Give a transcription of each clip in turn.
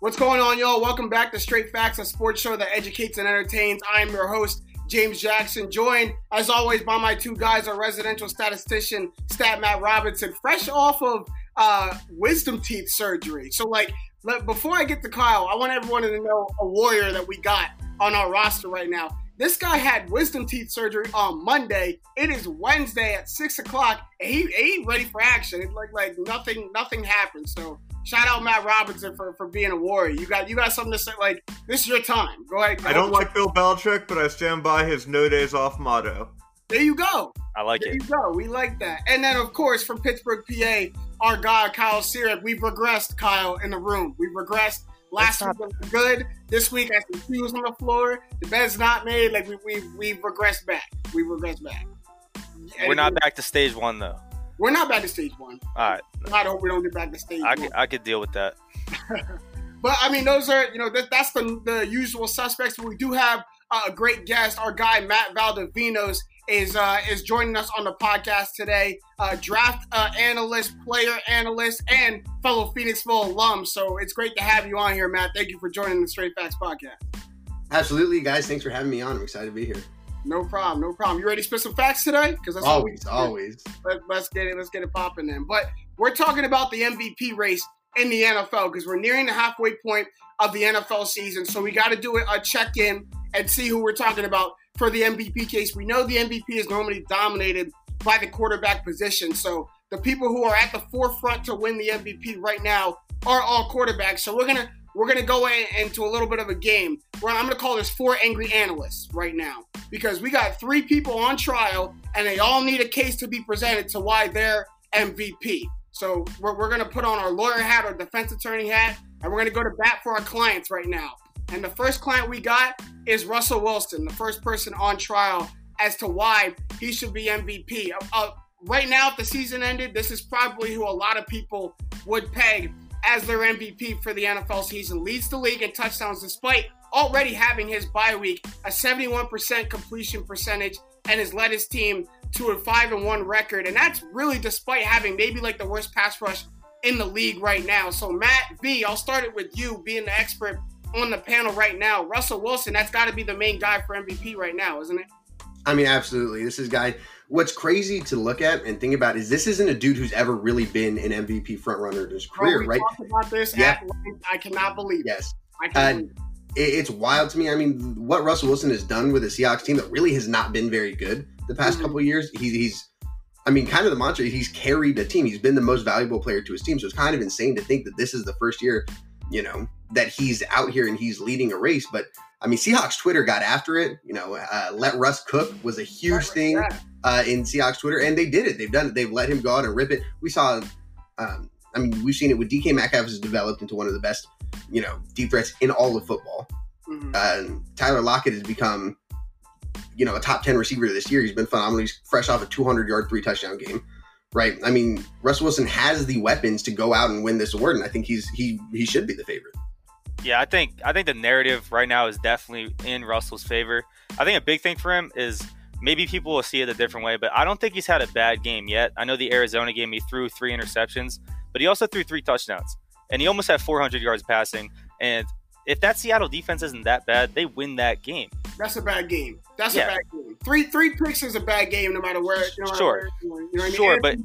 What's going on, y'all? Welcome back to Straight Facts, a sports show that educates and entertains. I'm your host, James Jackson, joined as always by my two guys, our residential statistician, Stat Matt Robinson, fresh off of uh, wisdom teeth surgery. So, like, before I get to Kyle, I want everyone to know a warrior that we got on our roster right now. This guy had wisdom teeth surgery on Monday. It is Wednesday at six o'clock, and he, ain't ready for action. It's like like nothing nothing happened. So shout out Matt Robinson for, for being a warrior. You got you got something to say. Like this is your time. Go ahead. I don't like Bill Belichick, but I stand by his no days off motto. There you go. I like there it. There you go. We like that. And then of course from Pittsburgh, PA, our guy Kyle Syrup. We've regressed, Kyle, in the room. We've regressed. Last week was good. This week I see shoes on the floor. The bed's not made. Like we we we've regressed back. We've regressed back. We're not back to stage one though. We're not back to stage one. All right. I hope we don't get back to stage I one. could, I could deal with that. but I mean, those are you know that, that's the the usual suspects. But we do have uh, a great guest. Our guy Matt Valdovinos is uh, is joining us on the podcast today. Uh, draft uh, analyst, player analyst, and fellow Phoenixville alum. So it's great to have you on here, Matt. Thank you for joining the Straight Facts podcast. Absolutely, guys. Thanks for having me on. I'm excited to be here. No problem, no problem. You ready to spit some facts today? Because that's always, always. Let, let's get it, let's get it popping then. But we're talking about the MVP race in the NFL because we're nearing the halfway point of the NFL season. So we got to do a check in and see who we're talking about for the MVP case. We know the MVP is normally dominated by the quarterback position. So the people who are at the forefront to win the MVP right now are all quarterbacks. So we're gonna we're going to go in, into a little bit of a game where I'm going to call this four angry analysts right now because we got three people on trial and they all need a case to be presented to why they're MVP. So we're, we're going to put on our lawyer hat or defense attorney hat and we're going to go to bat for our clients right now. And the first client we got is Russell Wilson, the first person on trial as to why he should be MVP. Uh, uh, right now, if the season ended, this is probably who a lot of people would peg as their MVP for the NFL season. Leads the league in touchdowns despite already having his bye week, a 71% completion percentage, and has led his team to a 5 and 1 record. And that's really despite having maybe like the worst pass rush in the league right now. So, Matt V, I'll start it with you being the expert on the panel right now. Russell Wilson, that's got to be the main guy for MVP right now, isn't it? I mean, absolutely. This is guy. What's crazy to look at and think about is this isn't a dude who's ever really been an MVP frontrunner in his career, Bro, right? about this yeah. I cannot believe. Yes. I can uh, it's wild to me. I mean, what Russell Wilson has done with the Seahawks team that really has not been very good the past mm-hmm. couple years. He's, he's, I mean, kind of the mantra. He's carried a team. He's been the most valuable player to his team. So it's kind of insane to think that this is the first year, you know, that he's out here and he's leading a race. But I mean, Seahawks Twitter got after it. You know, uh, let Russ cook was a huge thing uh, in Seahawks Twitter, and they did it. They've done it. They've let him go out and rip it. We saw. Um, I mean, we've seen it with DK Metcalf has developed into one of the best, you know, deep threats in all of football. Mm-hmm. Uh, Tyler Lockett has become, you know, a top ten receiver this year. He's been phenomenal. He's fresh off a 200 yard, three touchdown game. Right. I mean, Russell Wilson has the weapons to go out and win this award, and I think he's he he should be the favorite. Yeah, I think I think the narrative right now is definitely in Russell's favor. I think a big thing for him is maybe people will see it a different way, but I don't think he's had a bad game yet. I know the Arizona game he threw three interceptions, but he also threw three touchdowns, and he almost had 400 yards passing. And if that Seattle defense isn't that bad, they win that game. That's a bad game. That's yeah. a bad game. Three three picks is a bad game, no matter where. You know, sure, where, you know what I mean? Sure, but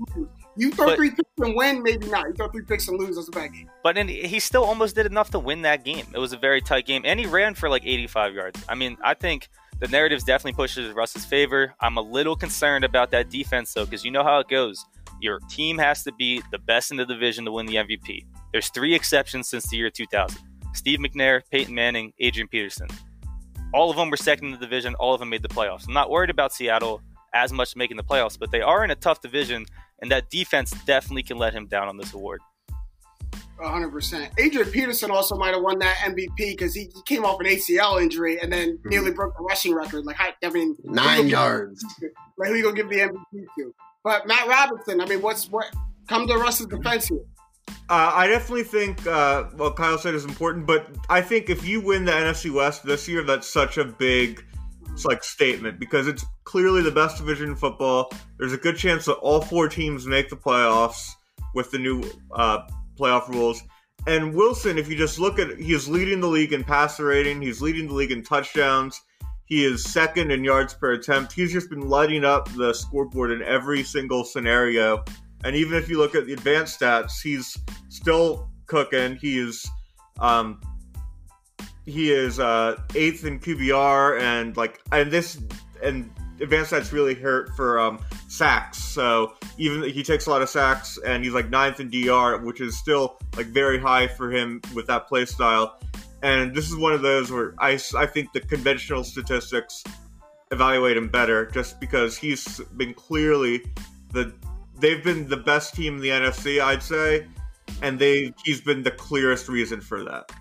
you throw but, three picks and win, maybe not. You throw three picks and lose, that's a bad game. But then he still almost did enough to win that game. It was a very tight game, and he ran for like 85 yards. I mean, I think the narratives definitely pushes Russ's favor. I'm a little concerned about that defense though, because you know how it goes. Your team has to be the best in the division to win the MVP. There's three exceptions since the year 2000: Steve McNair, Peyton Manning, Adrian Peterson. All of them were second in the division. All of them made the playoffs. I'm not worried about Seattle as much making the playoffs, but they are in a tough division and that defense definitely can let him down on this award. 100%. Adrian Peterson also might have won that MVP because he, he, came off an ACL injury and then mm-hmm. nearly broke the rushing record. Like, I mean, nine yards. Like, who you gonna give the MVP to? But Matt Robinson, I mean, what's what? Come to Russ's defense here. Uh, I definitely think uh, what Kyle said is important, but I think if you win the NFC West this year, that's such a big it's like statement because it's clearly the best division in football. There's a good chance that all four teams make the playoffs with the new uh, playoff rules, And Wilson, if you just look at, he is leading the league in passer rating. He's leading the league in touchdowns. He is second in yards per attempt. He's just been lighting up the scoreboard in every single scenario. And even if you look at the advanced stats, he's still cooking. He is, um, he is uh, eighth in QBR, and like, and this and advanced stats really hurt for um, sacks. So even he takes a lot of sacks, and he's like ninth in DR, which is still like very high for him with that play style. And this is one of those where I, I think the conventional statistics evaluate him better, just because he's been clearly the they've been the best team in the NFC, I'd say, and they he's been the clearest reason for that.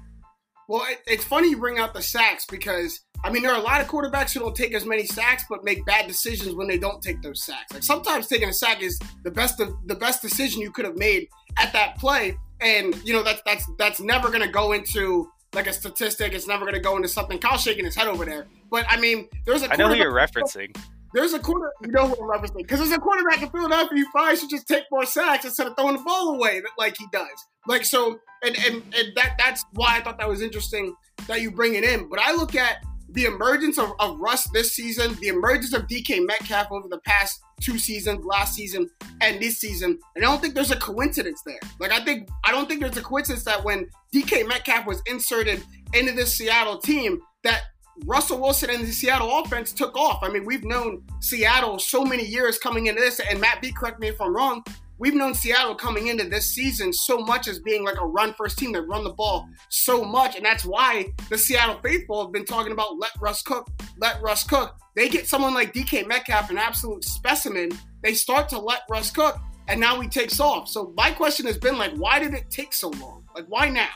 Well, it, it's funny you bring out the sacks because I mean there are a lot of quarterbacks who don't take as many sacks but make bad decisions when they don't take those sacks. Like sometimes taking a sack is the best of the best decision you could have made at that play, and you know that's that's that's never going to go into like a statistic. It's never going to go into something. Kyle's shaking his head over there, but I mean there's a I know who you're referencing. There's a quarter, you know who I'm referencing, because there's a quarterback in Philadelphia who probably should just take more sacks instead of throwing the ball away like he does. Like so, and and, and that that's why I thought that was interesting that you bring it in. But I look at the emergence of, of Russ this season, the emergence of DK Metcalf over the past two seasons, last season and this season, and I don't think there's a coincidence there. Like I think I don't think there's a coincidence that when DK Metcalf was inserted into this Seattle team, that Russell Wilson and the Seattle offense took off. I mean, we've known Seattle so many years coming into this, and Matt B, correct me if I'm wrong. We've known Seattle coming into this season so much as being like a run first team that run the ball so much, and that's why the Seattle faithful have been talking about let Russ cook, let Russ cook. They get someone like DK Metcalf, an absolute specimen. They start to let Russ cook, and now he takes off. So my question has been like, why did it take so long? Like, why now?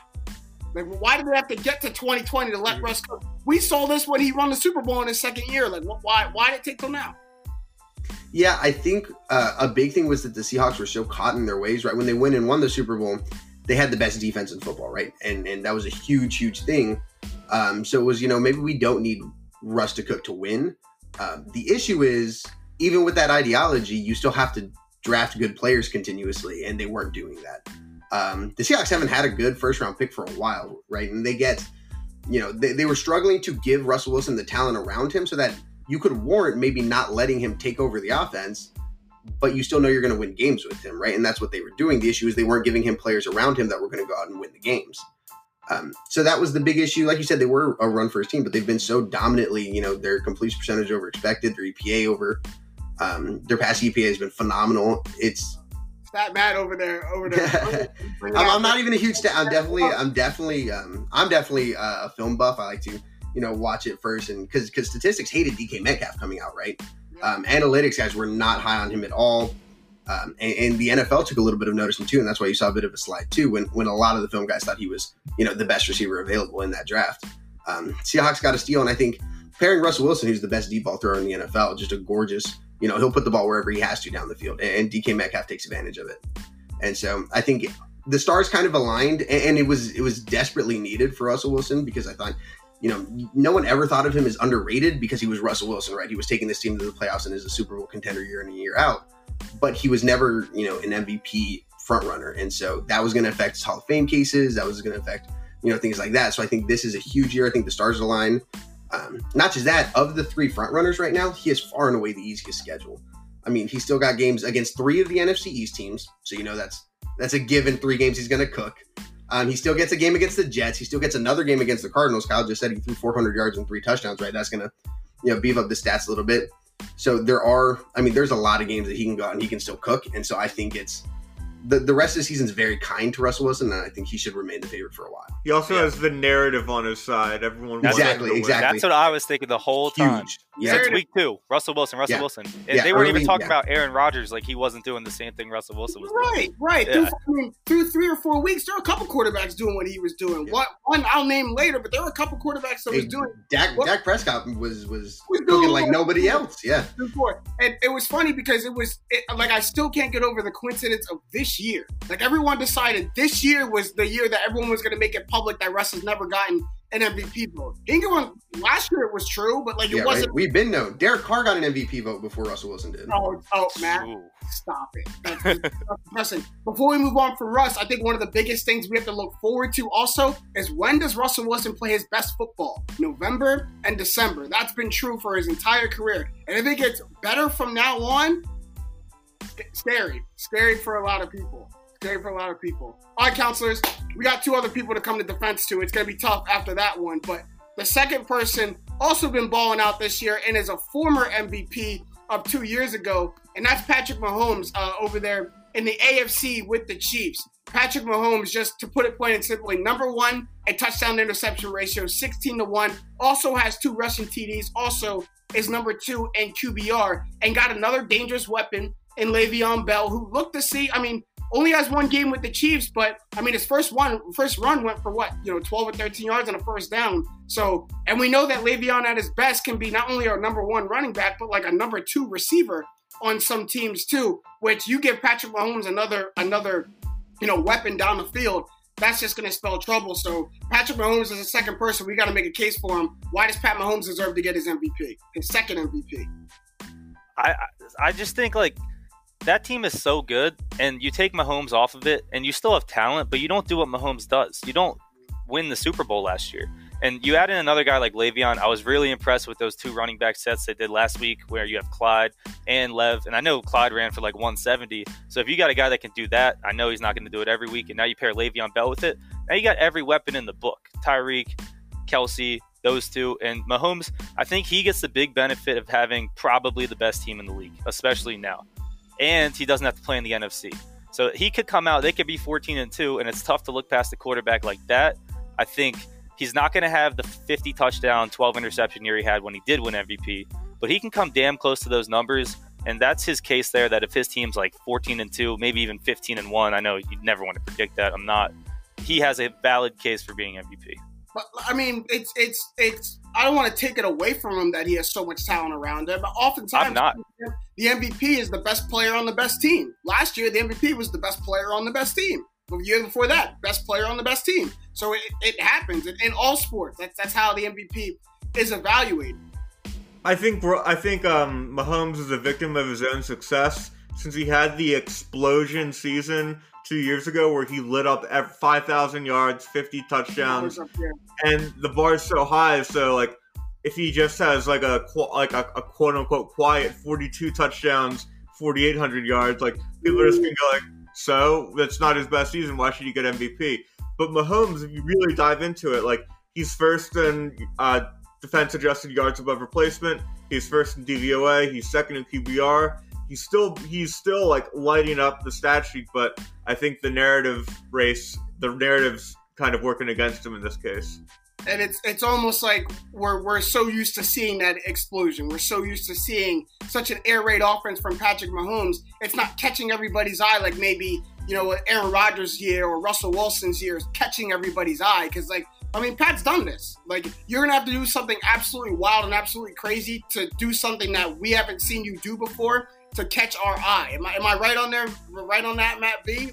Like, why did they have to get to 2020 to let Russ cook? We saw this when he won the Super Bowl in his second year. Like, why? Why did it take till now? Yeah, I think uh, a big thing was that the Seahawks were so caught in their ways. Right when they went and won the Super Bowl, they had the best defense in football, right? And and that was a huge, huge thing. Um, so it was, you know, maybe we don't need Russ to cook to win. Um, the issue is, even with that ideology, you still have to draft good players continuously, and they weren't doing that. Um, the Seahawks haven't had a good first round pick for a while, right? And they get, you know, they, they were struggling to give Russell Wilson the talent around him so that you could warrant maybe not letting him take over the offense, but you still know you're going to win games with him, right? And that's what they were doing. The issue is they weren't giving him players around him that were going to go out and win the games. Um, so that was the big issue. Like you said, they were a run first team, but they've been so dominantly, you know, their completion percentage over expected, their EPA over, um, their pass EPA has been phenomenal. It's Stat Matt over there, over there. I'm, I'm, not even a huge stat. I'm definitely, I'm definitely, um, I'm definitely uh, a film buff. I like to, you know, watch it first, and because because statistics hated DK Metcalf coming out, right? Um, analytics guys were not high on him at all. Um, and, and, the NFL took a little bit of notice too, and that's why you saw a bit of a slide too. When when a lot of the film guys thought he was, you know, the best receiver available in that draft. Um, Seahawks got a steal, and I think pairing Russell Wilson, who's the best deep ball thrower in the NFL, just a gorgeous you know, he'll put the ball wherever he has to down the field, and DK Metcalf takes advantage of it. And so I think the stars kind of aligned, and it was it was desperately needed for Russell Wilson because I thought, you know, no one ever thought of him as underrated because he was Russell Wilson, right? He was taking this team to the playoffs and is a Super Bowl contender year in and year out, but he was never, you know, an MVP front runner, and so that was going to affect his Hall of Fame cases. That was going to affect you know things like that. So I think this is a huge year. I think the stars align. Um, not just that, of the three front runners right now, he has far and away the easiest schedule. I mean, he's still got games against three of the NFC East teams, so you know that's that's a given. Three games he's going to cook. Um, he still gets a game against the Jets. He still gets another game against the Cardinals. Kyle just said he threw 400 yards and three touchdowns. Right, that's going to you know beef up the stats a little bit. So there are, I mean, there's a lot of games that he can go out and he can still cook, and so I think it's the, the rest of the season is very kind to Russell Wilson, and I think he should remain the favorite for a while. He also yeah. has the narrative on his side. Everyone exactly, exactly. That's what I was thinking the whole time. Huge. Yeah, it's week two. Russell Wilson, Russell yeah. Wilson. And yeah, they weren't early, even talking about Aaron Rodgers like he wasn't doing the same thing Russell Wilson was right, doing. Right, right. Through, I mean, through three or four weeks, there were a couple quarterbacks doing what he was doing. One, one I'll name later, but there were a couple quarterbacks that hey, was doing. Dak, Dak Prescott was was, was looking like nobody else. Yeah, and it was funny because it was it, like I still can't get over the coincidence of this year. Like everyone decided this year was the year that everyone was going to make it public that Russ has never gotten an MVP vote. He didn't get last year. It was true, but like it Yeah, wasn't. right? We've been known. Derek Carr got an MVP vote before Russell Wilson did. Oh, oh, Matt, Ooh. stop it. That's, that's depressing. Before we move on from Russ, I think one of the biggest things we have to look forward to also is when does Russell Wilson play his best football? November and December. That's been true for his entire career. And if it gets better from now on, scary. Scary for a lot of people. Scary for a lot of people. All right, counselors, we got two other people to come to defense to. It's going to be tough after that one. But the second person also been balling out this year and is a former MVP of two years ago, and that's Patrick Mahomes uh, over there in the AFC with the Chiefs. Patrick Mahomes, just to put it plain and simply, number one in touchdown to interception ratio, 16 to 1. Also has two rushing TDs, also is number two in QBR, and got another dangerous weapon in Le'Veon Bell, who looked to see, I mean, only has one game with the Chiefs, but I mean his first one first run went for what, you know, 12 or 13 yards on a first down. So and we know that Le'Veon at his best can be not only our number one running back, but like a number two receiver on some teams too. Which you give Patrick Mahomes another another, you know, weapon down the field, that's just gonna spell trouble. So Patrick Mahomes is the second person we gotta make a case for him. Why does Pat Mahomes deserve to get his MVP? His second MVP. I- I just think like that team is so good, and you take Mahomes off of it, and you still have talent, but you don't do what Mahomes does. You don't win the Super Bowl last year, and you add in another guy like Le'Veon. I was really impressed with those two running back sets they did last week, where you have Clyde and Lev, and I know Clyde ran for like 170. So if you got a guy that can do that, I know he's not going to do it every week, and now you pair Le'Veon Bell with it. Now you got every weapon in the book: Tyreek, Kelce, those two, and Mahomes. I think he gets the big benefit of having probably the best team in the league, especially now. And he doesn't have to play in the NFC. So he could come out, they could be 14 and 2, and it's tough to look past a quarterback like that. I think he's not going to have the 50 touchdown, 12 interception year he had when he did win MVP, but he can come damn close to those numbers. And that's his case there that if his team's like 14 and 2, maybe even 15 and 1, I know you never want to predict that. I'm not. He has a valid case for being MVP. But I mean, it's it's it's. I don't want to take it away from him that he has so much talent around him. But oftentimes, I'm not. the MVP is the best player on the best team. Last year, the MVP was the best player on the best team. The year before that, best player on the best team. So it, it happens in, in all sports. That's that's how the MVP is evaluated. I think I think um, Mahomes is a victim of his own success since he had the explosion season two years ago where he lit up ev- 5,000 yards, 50 touchdowns, and the bar's so high. So like, if he just has like a like a, a quote unquote quiet 42 touchdowns, 4,800 yards, like people are just gonna go like, so that's not his best season. Why should he get MVP? But Mahomes, if you really dive into it, like he's first in uh, defense adjusted yards above replacement. He's first in DVOA. He's second in QBR. He's still he's still like lighting up the stat sheet, but I think the narrative race, the narrative's kind of working against him in this case. and it's it's almost like we're we're so used to seeing that explosion. We're so used to seeing such an air raid offense from Patrick Mahomes. It's not catching everybody's eye like maybe you know Aaron Rodgers' year or Russell Wilson's year is catching everybody's eye because like. I mean, Pat's done this. Like, you're gonna have to do something absolutely wild and absolutely crazy to do something that we haven't seen you do before to catch our eye. Am I, am I right on there? Right on that, Matt B?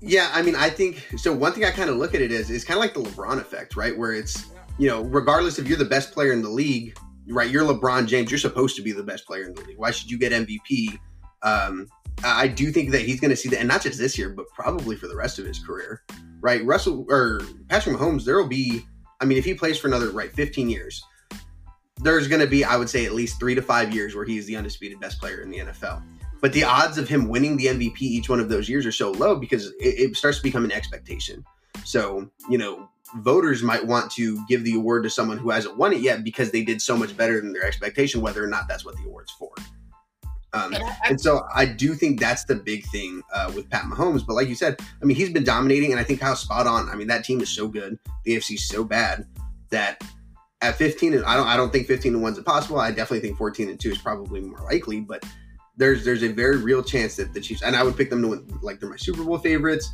Yeah, I mean, I think so. One thing I kind of look at it is is kind of like the LeBron effect, right? Where it's you know, regardless if you're the best player in the league, right? You're LeBron James. You're supposed to be the best player in the league. Why should you get MVP? Um, I do think that he's going to see that, and not just this year, but probably for the rest of his career, right? Russell or Patrick Mahomes, there will be. I mean, if he plays for another right 15 years, there's going to be, I would say, at least three to five years where he is the undisputed best player in the NFL. But the odds of him winning the MVP each one of those years are so low because it, it starts to become an expectation. So, you know, voters might want to give the award to someone who hasn't won it yet because they did so much better than their expectation, whether or not that's what the award's for. Um, And I- I- and so I do think that's the big thing uh, with Pat Mahomes. But like you said, I mean, he's been dominating, and I think how spot on. I mean, that team is so good. The AFC's so bad that at 15, and I don't, I don't think 15 and one's impossible. I definitely think 14 and two is probably more likely. But there's there's a very real chance that the Chiefs, and I would pick them to win. Like they're my Super Bowl favorites.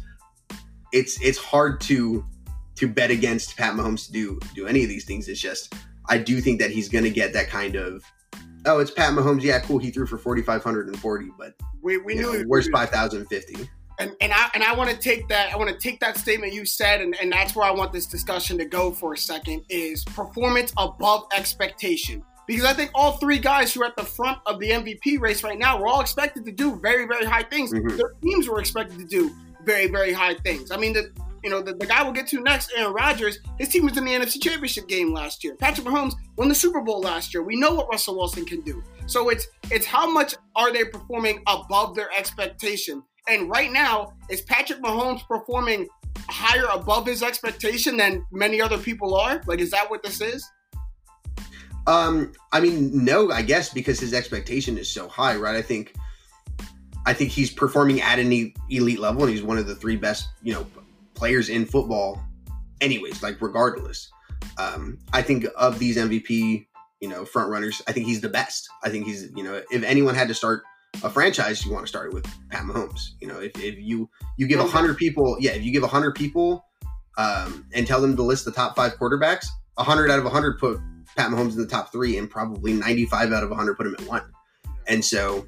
It's it's hard to to bet against Pat Mahomes to do do any of these things. It's just I do think that he's going to get that kind of. Oh, it's Pat Mahomes. Yeah, cool. He threw for 4,540, but we, we knew know, he- where's 5,050? And, and I and I want to take that I want to take that statement you said and, and that's where I want this discussion to go for a second is performance above expectation because I think all three guys who are at the front of the MVP race right now were all expected to do very very high things. Mhm. Their teams were expected to do very very high things. I mean the you know the, the guy we'll get to next, Aaron Rodgers. His team was in the NFC Championship game last year. Patrick Mahomes won the Super Bowl last year. We know what Russell Wilson can do. So it's it's how much are they performing above their expectation? And right now, is Patrick Mahomes performing higher above his expectation than many other people are? Like, is that what this is? Um, I mean, no, I guess because his expectation is so high, right? I think, I think he's performing at an elite level, and he's one of the three best, you know, players in football. Anyways, like regardless, um, I think of these MVP, you know, front runners, I think he's the best. I think he's, you know, if anyone had to start a franchise, you want to start it with Pat Mahomes. You know, if, if you you give hundred people, yeah, if you give a hundred people, um, and tell them to list the top five quarterbacks, a hundred out of a hundred put Pat Mahomes in the top three, and probably 95 out of 100 put him at one. And so,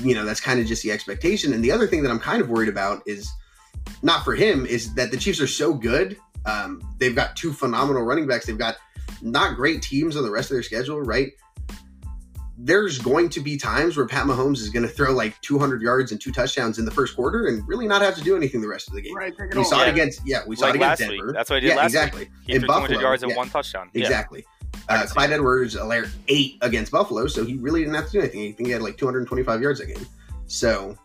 you know, that's kind of just the expectation. And the other thing that I'm kind of worried about is not for him, is that the Chiefs are so good. Um, they've got two phenomenal running backs. They've got not great teams on the rest of their schedule, right? There's going to be times where Pat Mahomes is going to throw like 200 yards and two touchdowns in the first quarter and really not have to do anything the rest of the game. Right, We all. saw it against, yeah, we saw like it against last Denver. week. That's what he did yeah, last exactly. week. He In threw 200 Buffalo, yards and yeah. one touchdown. Yeah. Exactly. Uh, can Clyde that. Edwards-Helaire eight against Buffalo, so he really didn't have to do anything. I think he had like 225 yards that game. So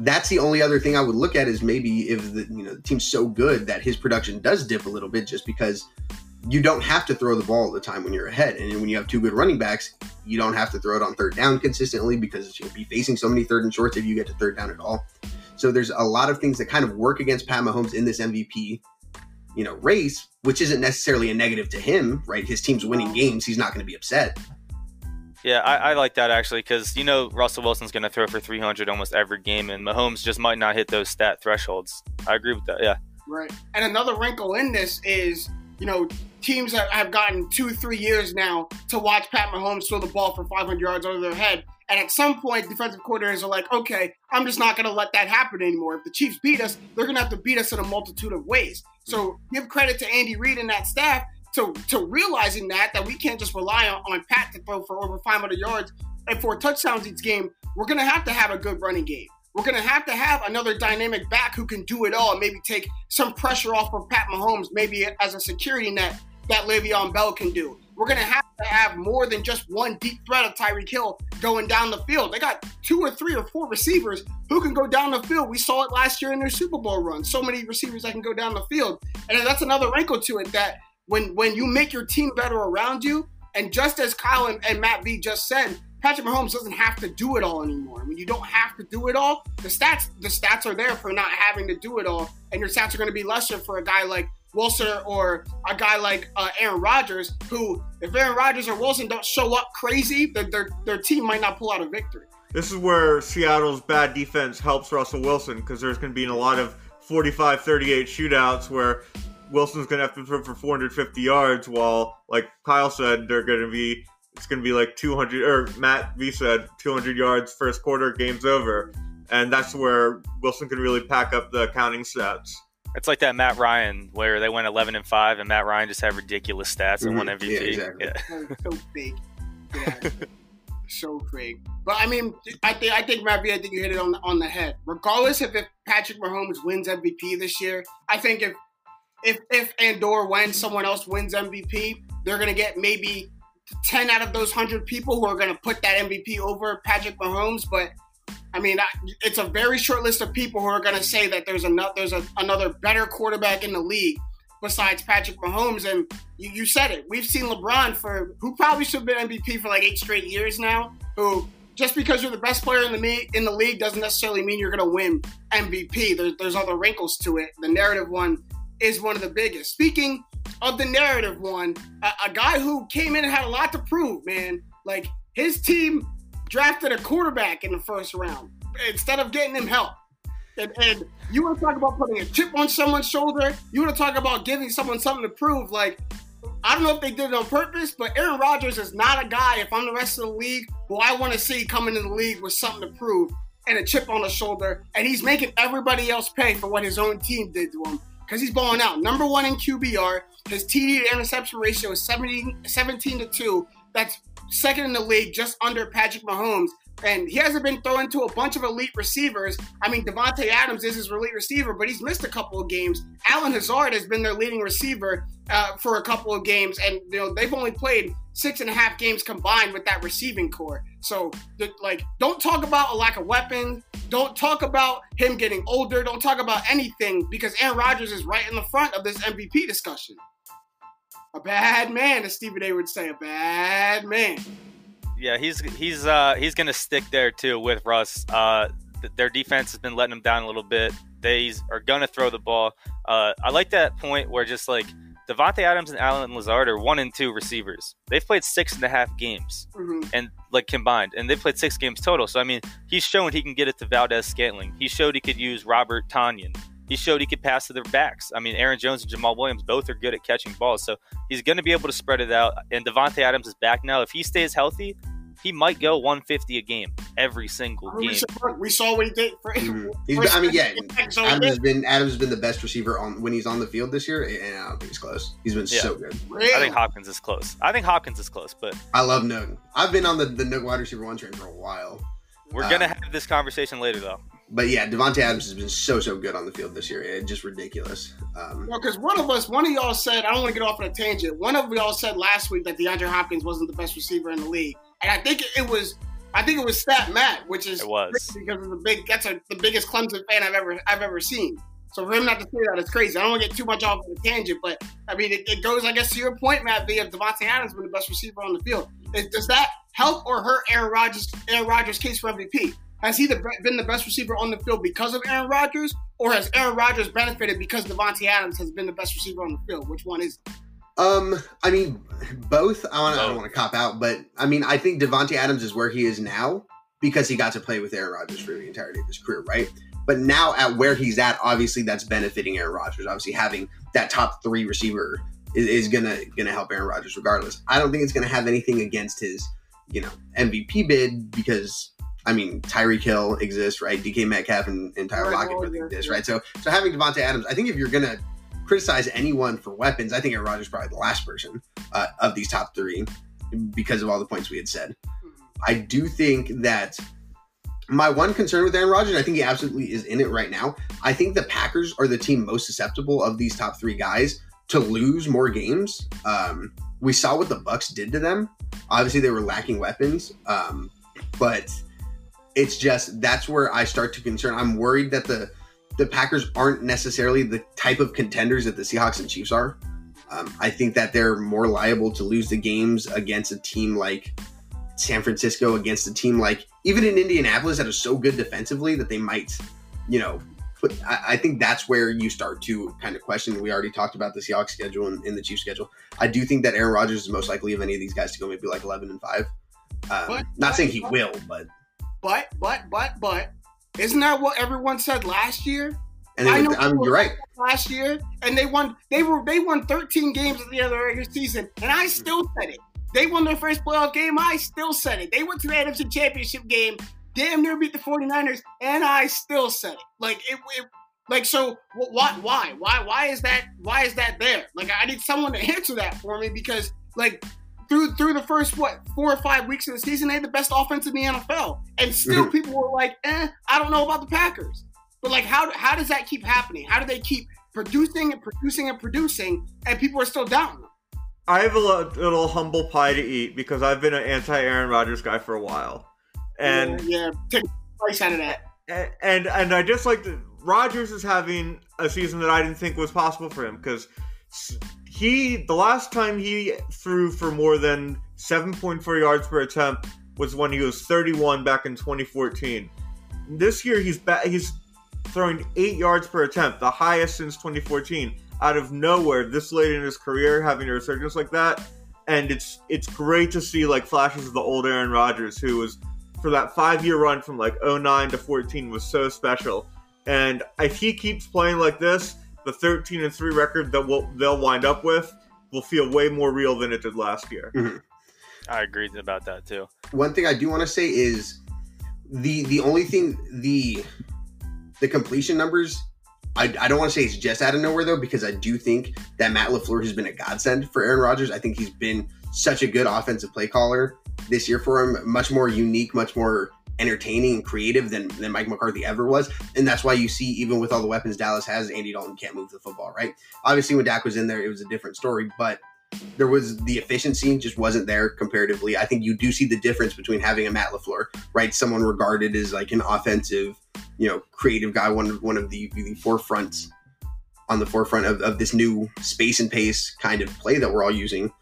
that's the only other thing I would look at is maybe if the you know the team's so good that his production does dip a little bit, just because you don't have to throw the ball all the time when you're ahead, and when you have two good running backs, you don't have to throw it on third down consistently because you'll be facing so many third and shorts if you get to third down at all. So there's a lot of things that kind of work against Pat Mahomes in this MVP, you know, race, which isn't necessarily a negative to him, right? His team's winning games; he's not going to be upset. Yeah, I, I like that actually because you know Russell Wilson's going to throw for 300 almost every game, and Mahomes just might not hit those stat thresholds. I agree with that. Yeah, Right. And another wrinkle in this is, you know, teams that have gotten two, three years now to watch Pat Mahomes throw the ball for 500 yards over their head. And at some point, defensive coordinators are like, okay, I'm just not going to let that happen anymore. If the Chiefs beat us, they're going to have to beat us in a multitude of ways. So give credit to Andy Reid and that staff to, to realizing that, that we can't just rely on, on Pat to throw for over 500 yards and four touchdowns each game. We're going to have to have a good running game. We're going to have to have another dynamic back who can do it all maybe take some pressure off of Pat Mahomes, maybe as a security net that Le'Veon Bell can do. We're going to have to have more than just one deep threat of Tyreek Hill going down the field. They got two or three or four receivers who can go down the field. We saw it last year in their Super Bowl run. So many receivers that can go down the field. And that's another wrinkle to it that when when you make your team better around you, and just as Kyle and, and Matt B just said, Patrick Mahomes doesn't have to do it all anymore. When you don't have to do it all, the stats the stats are there for not having to do it all, and your stats are going to be lesser for a guy like Wilson or a guy like uh, Aaron Rodgers, who if Aaron Rodgers or Wilson don't show up crazy, their, their their team might not pull out a victory. This is where Seattle's bad defense helps Russell Wilson because there's going to be a lot of 45 38 shootouts where Wilson's going to have to throw for 450 yards while, like Kyle said, they're going to be. It's going to be like 200, or Matt V said 200 yards first quarter, game's over. And that's where Wilson can really pack up the counting stats. it's like that Matt Ryan where they went 11 and five, and Matt Ryan just had ridiculous stats and won. Mm-hmm. MVP. Yeah, exactly. Yeah. Like, so fake. Yeah. so fake. But I mean, I think I think Matt B, I think you hit it on the, on the head. Regardless if, if Patrick Mahomes wins MVP this year, I think if if if Andor when someone else wins MVP, they're gonna get maybe ten out of those hundred people who are gonna put that MVP over Patrick Mahomes. But I mean, it's a very short list of people who are gonna say that there's another there's a, another better quarterback in the league besides Patrick Mahomes. And you, you said it. We've seen LeBron for who probably should have been MVP for like eight straight years now. Who just because you're the best player in the me- in the league doesn't necessarily mean you're going to win MVP. There's there's other wrinkles to it. The narrative one is one of the biggest. Speaking of the narrative one, a, a guy who came in and had a lot to prove, man. Like his team drafted a quarterback in the first round instead of getting him help. And, and you want to talk about putting a chip on someone's shoulder? You want to talk about giving someone something to prove? Like, I don't know if they did it on purpose, but Aaron Rodgers is not a guy, if I'm the rest of the league, who I want to see coming in the league with something to prove. and a chip on his shoulder, and he's making everybody else pay for what his own team did to him because he's balling out. Number one in QBR. His TD to interception ratio is 17, 17 to 2. That's second in the league, just under Patrick Mahomes. And he hasn't been thrown to a bunch of elite receivers. I mean, Davante Adams is his elite receiver, but he's missed a couple of games. Allen Lazard has been their leading receiver uh, for a couple of games, and you know they've only played six and a half games combined with that receiving core. So, like, don't talk about a lack of weapons. Don't talk about him getting older. Don't talk about anything because Aaron Rodgers is right in the front of this MVP discussion. A bad man, as Stephen A. would say, a bad man. Yeah, he's he's uh, he's gonna stick there too with Russ. Uh, th- their defense has been letting them down a little bit. They are gonna throw the ball. Uh, I like that point where just like Davante Adams and Allen Lazard are one and two receivers. They've played six and a half games Mhm. and like combined, and they've played six games total. So I mean, he's shown he can get it to Valdes-Scantling. He showed he could use Robert Tonyan. He showed he could pass to their backs. I mean, Aaron Jones and Jamaal Williams both are good at catching balls, so he's going to be able to spread it out. And Davante Adams is back now. If he stays healthy, he might go 150 a game every single We game. saw, we saw what he did for. Mhm. He's for- I mean, yeah. So Adams has been Adams has been the best receiver on when he's on the field this year, and I don't think he's close. He's been Yeah. so good. I think Hopkins is close. I think Hopkins is close, but I love Nuk. I've been on the the Nuk wide receiver one train for a while, we're Uh, gonna have this conversation later, though. but yeah, Davante Adams has been so so good on the field this year. It's just ridiculous. Um, No, because one of us, one of y'all said, I don't want to get off on a tangent. One of y'all said last week that DeAndre Hopkins wasn't the best receiver in the league, and I think it was, I think it was Stat Matt, which is It was. because of the big. That's a, the biggest Clemson fan I've ever I've ever seen. So for him not to say that is crazy. I don't want to get too much off on the tangent, but I mean it, it goes, I guess, to your point, Matt. B of Davante Adams has been the best receiver on the field. Is, does that help or hurt Aaron Rodgers? Aaron Rodgers' case for MVP. Has he the, been the best receiver on the field because of Aaron Rodgers, or has Aaron Rodgers benefited because Davante Adams has been the best receiver on the field? Which one is? it? Um, I mean, both. I, wanna, I don't want to cop out, but I mean, I think Davante Adams is where he is now because he got to play with Aaron Rodgers for the entirety of his career, right? But now at where he's at, obviously that's benefiting Aaron Rodgers. Obviously, having that top three receiver is, is gonna gonna help Aaron Rodgers regardless. I don't think it's gonna have anything against his, you know, MVP bid because. I mean, Tyreek Hill exists, right? DK Metcalf and, and Tyler Right, Lockett both exist, right? So, so having Davante Adams, I think if you're gonna criticize anyone for weapons, I think Aaron Rodgers is probably the last person uh, of these top three because of all the points we had said. I do think that my one concern with Aaron Rodgers, I think he absolutely is in it right now. I think the Packers are the team most susceptible of these top three guys to lose more games. Um, we saw what the Bucs did to them. Obviously, they were lacking weapons, um, but it's just that's where I start to concern. I'm worried that the the Packers aren't necessarily the type of contenders that the Seahawks and Chiefs are. Um, I think that they're more liable to lose the games against a team like San Francisco, against a team like even in Indianapolis that is so good defensively that they might, you know, put. I, I think that's where you start to kind of question. We already talked about the Seahawks schedule and, and the Chiefs schedule. I do think that Aaron Rodgers is most likely of any of these guys to go maybe like 11 and 5. Um, But- not saying he but- will, but. But but but but isn't that what everyone said last year? And I know I mean, you're right. Last year, and they won. They were they won 13 games at the end of the regular season, and I mm-hmm. still said it. They won their first playoff game. I still said it. They went to the NFC Championship game, damn near beat the 49ers, and I still said it. Like it, it like so. wh- Why? Why? Why? Why is that? Why is that there? Like I need someone to answer that for me because like through through the first what four or five weeks of the season, they had the best offense in the NFL, and still Mhm. people were like, "Eh, I don't know about the Packers." But like, how how does that keep happening? How do they keep producing and producing and producing, and people are still down? I have a little humble pie to eat because I've been an anti Aaron Rodgers guy for a while, and yeah, take a price out of that. and and, and I just like Rodgers is having a season that I didn't think was possible for him because he the last time he threw for more than 7.4 yards per attempt was when he was 31 back in 2014. This year he's ba- he's throwing 8 yards per attempt, the highest since 2014 out of nowhere this late in his career having a resurgence like that and it's it's great to see like flashes of the old Aaron Rodgers who was for that five year run from like 09 to 14 was so special. And if he keeps playing like this, the 13 and 3 record that will they'll wind up with will feel way more real than it did last year. Mm-hmm. I agree about that too. one thing I do want to say is the the only thing the the completion numbers I, I don't want to say it's just out of nowhere though because I do think that Matt LaFleur has been a godsend for Aaron Rodgers. I think he's been such a good offensive play caller this year for him, much more unique, much more entertaining and creative than, than Mike McCarthy ever was. And that's why you see, even with all the weapons Dallas has, Andy Dalton can't move the football, right? Obviously, when Dak was in there, it was a different story, but there was the efficiency just wasn't there comparatively. I think you do see the difference between having a Matt LaFleur, right? Someone regarded as like an offensive, you know, creative guy, one of one of the, the forefronts on the forefront of, of this new space and pace kind of play that we're all using.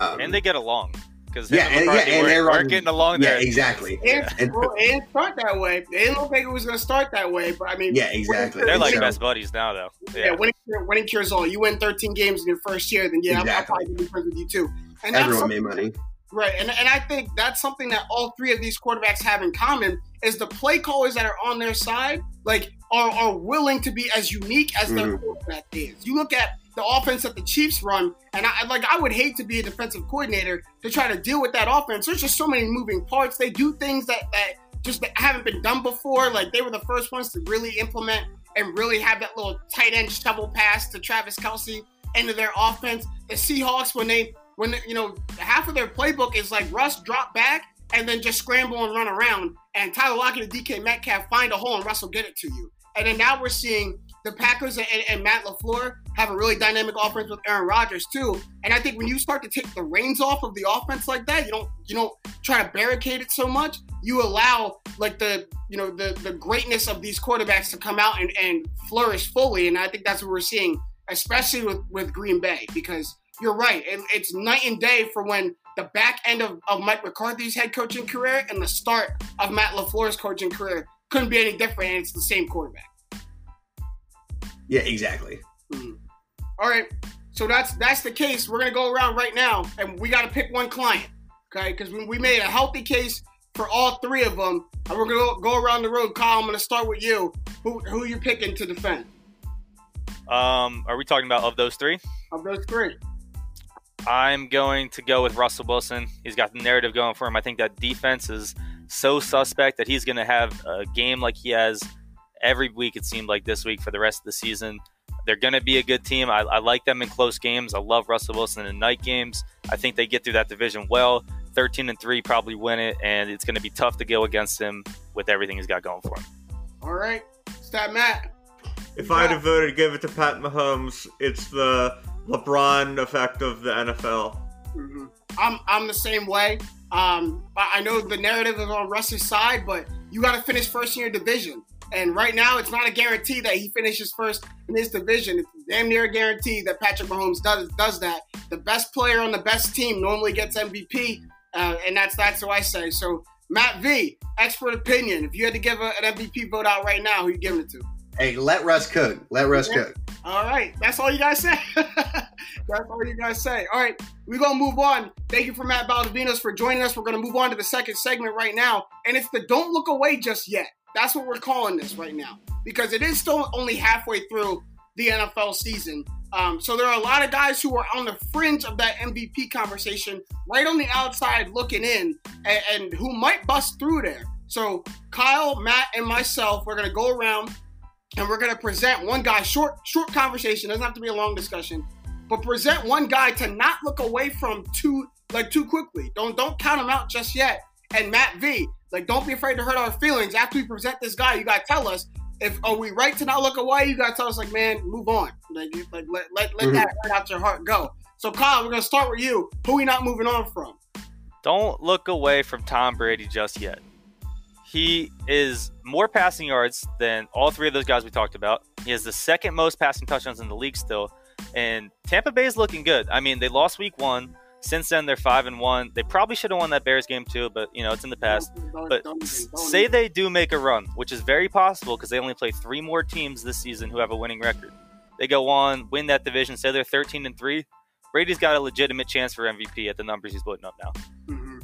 Um, and they get along because yeah, and, yeah, and we're, we're getting along yeah, there. exactly. And, and, and start that way. It didn't look like it was going to start that way, but I mean, yeah, exactly. They're like so, best buddies now, though. Yeah, yeah winning, winning cures all. You win 13 games in your first year, then yeah, exactly. I'll, I'll probably be friends with you too. And everyone made money. Right, and, and I think that's something that all three of these quarterbacks have in common is the play callers that are on their side, like are, are willing to be as unique as mm-hmm. their quarterback is. You look at the offense that the Chiefs run. And I like I would hate to be a defensive coordinator to try to deal with that offense. There's just so many moving parts. They do things that that just haven't been done before. Like they were the first ones to really implement and really have that little tight end shovel pass to Travis Kelce into their offense. The Seahawks when they when you know half of their playbook is like Russ drop back and then just scramble and run around, and Tyler Lockett and DK Metcalf find a hole and Russell get it to you. And then now we're seeing the Packers and, and, Matt LaFleur have a really dynamic offense with Aaron Rodgers too. And I think when you start to take the reins off of the offense like that, you don't you don't try to barricade it so much. You allow like the you know the the greatness of these quarterbacks to come out and, and flourish fully. And I think that's what we're seeing, especially with with Green Bay, because you're right. It, it's night and day for when the back end of, of Mike McCarthy's head coaching career and the start of Matt LaFleur's coaching career couldn't be any different. And it's the same quarterback. Yeah, exactly. Mm-hmm. All right. So that's that's the case. We're gonna go around right now, and we got to pick one client, okay? Because we, we made a healthy case for all three of them, and we're gonna go around the road. Kyle, I'm gonna start with you. Who who are you picking to defend? Um, are we talking about of those three? Of those three. I'm going to go with Russell Wilson. He's got the narrative going for him. I think that defense is so suspect that he's going to have a game like he has every week, it seemed like this week for the rest of the season. They're going to be a good team. I, I, like them in close games. I love Russell Wilson in night games. I think they get through that division well. 13 and 3 probably win it, and it's going to be tough to go against him with everything he's got going for him. All right. Stat Matt. If I had to vote to give it to Pat Mahomes, it's the LeBron effect of the NFL. Mm-hmm. I'm, I'm the same way. Um, I know the narrative is on Russ's side, but you got to finish first in your division. And right now, it's not a guarantee that he finishes first in his division. It's damn near a guarantee that Patrick Mahomes does does that. The best player on the best team normally gets MVP, uh, and that's that's what I say. So Matt V, expert opinion. If you had to give a, an MVP vote out right now, who you giving it to? Hey, let Russ cook. Let Russ yeah. cook. All right, that's all you guys say. that's all you guys say. All right, we're gonna move on. Thank you for Matt Valdovinos for joining us. We're gonna move on to the second segment right now, and it's the "Don't Look Away Just Yet." That's what we're calling this right now because it is still only halfway through the NFL season. Um, so there are a lot of guys who are on the fringe of that MVP conversation, right on the outside looking in, and, and who might bust through there. So Kyle, Matt, and myself, we're gonna go around and we're gonna present one guy. Short, short conversation. Doesn't have to be a long discussion, but present one guy to not look away from too like too quickly. Don't don't count him out just yet. And Matt V, like, don't be afraid to hurt our feelings. After we present this guy, you gotta tell us if are we right to not look away. You gotta tell us, like, man, move on. Like, like let let, let mm-hmm. that hurt out your heart go. So, Kyle, we're gonna start with you. Who we not moving on from? Don't look away from Tom Brady just yet. He is more passing yards than all three of those guys we talked about. He has the second most passing touchdowns in the league still. And Tampa Bay is looking good. I mean, they lost week one. Since then, they're five and one. They probably should have won that Bears game too, but you know it's in the past. But say they do make a run, which is very possible because they only play three more teams this season who have a winning record. They go on, win that division. Say they're thirteen and three. Brady's got a legitimate chance for MVP at the numbers he's putting up now. Mm-hmm.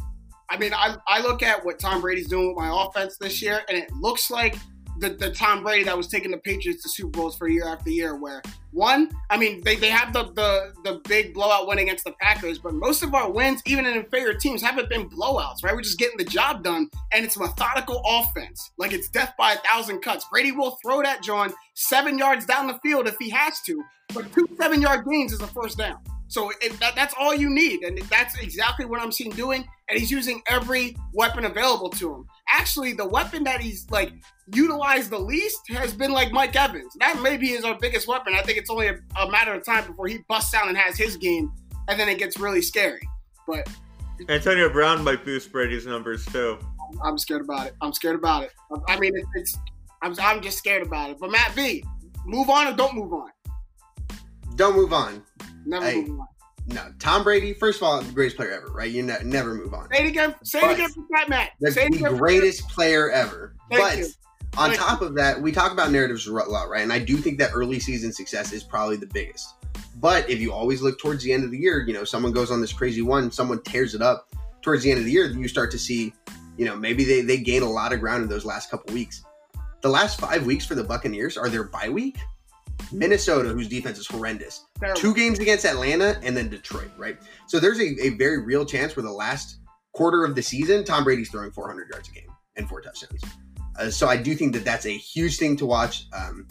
I mean, I, I look at what Tom Brady's doing with my offense this year, and it looks like the, the Tom Brady that was taking the Patriots to Super Bowls for year after year. Where one, I mean, they, they have the, the the big blowout win against the Packers, but most of our wins, even in inferior teams, haven't been blowouts, right? We're just getting the job done, and it's methodical offense. Like it's death by a thousand cuts. Brady will throw that John seven yards down the field if he has to, but two seven yard gains is a first down. So it, that, that's all you need, and that's exactly what I'm seeing doing. And he's using every weapon available to him. Actually, the weapon that he's like utilized the least has been like Mike Evans. That maybe is our biggest weapon. I think it's only a, a matter of time before he busts out and has his game, and then it gets really scary. But Antonio Brown might boost Brady's numbers too. I'm scared about it. I'm scared about it. I mean, it's, it's I'm, I'm just scared about it. But Matt V, move on or don't move on. Don't move on. Never Hey. move on. No, Tom Brady. First of all, the greatest player ever, right? You ne- never move on. Say it again. Say But it again for Fat Matt. The, Say it the greatest player ever. Thank but you. on Thank top of that, we talk about narratives a lot, right? And I do think that early season success is probably the biggest. But if you always look towards the end of the year, you know, someone goes on this crazy one, someone tears it up towards the end of the year, then you start to see, you know, maybe they, they gain a lot of ground in those last couple weeks. The last five weeks for the Buccaneers are their bye week. Minnesota, whose defense is horrendous. Terrible. Two games against Atlanta and then Detroit, right? So there's a, a very real chance where the last quarter of the season, Tom Brady's throwing 400 yards a game and four touchdowns. Uh, so I do think that that's a huge thing to watch. Um,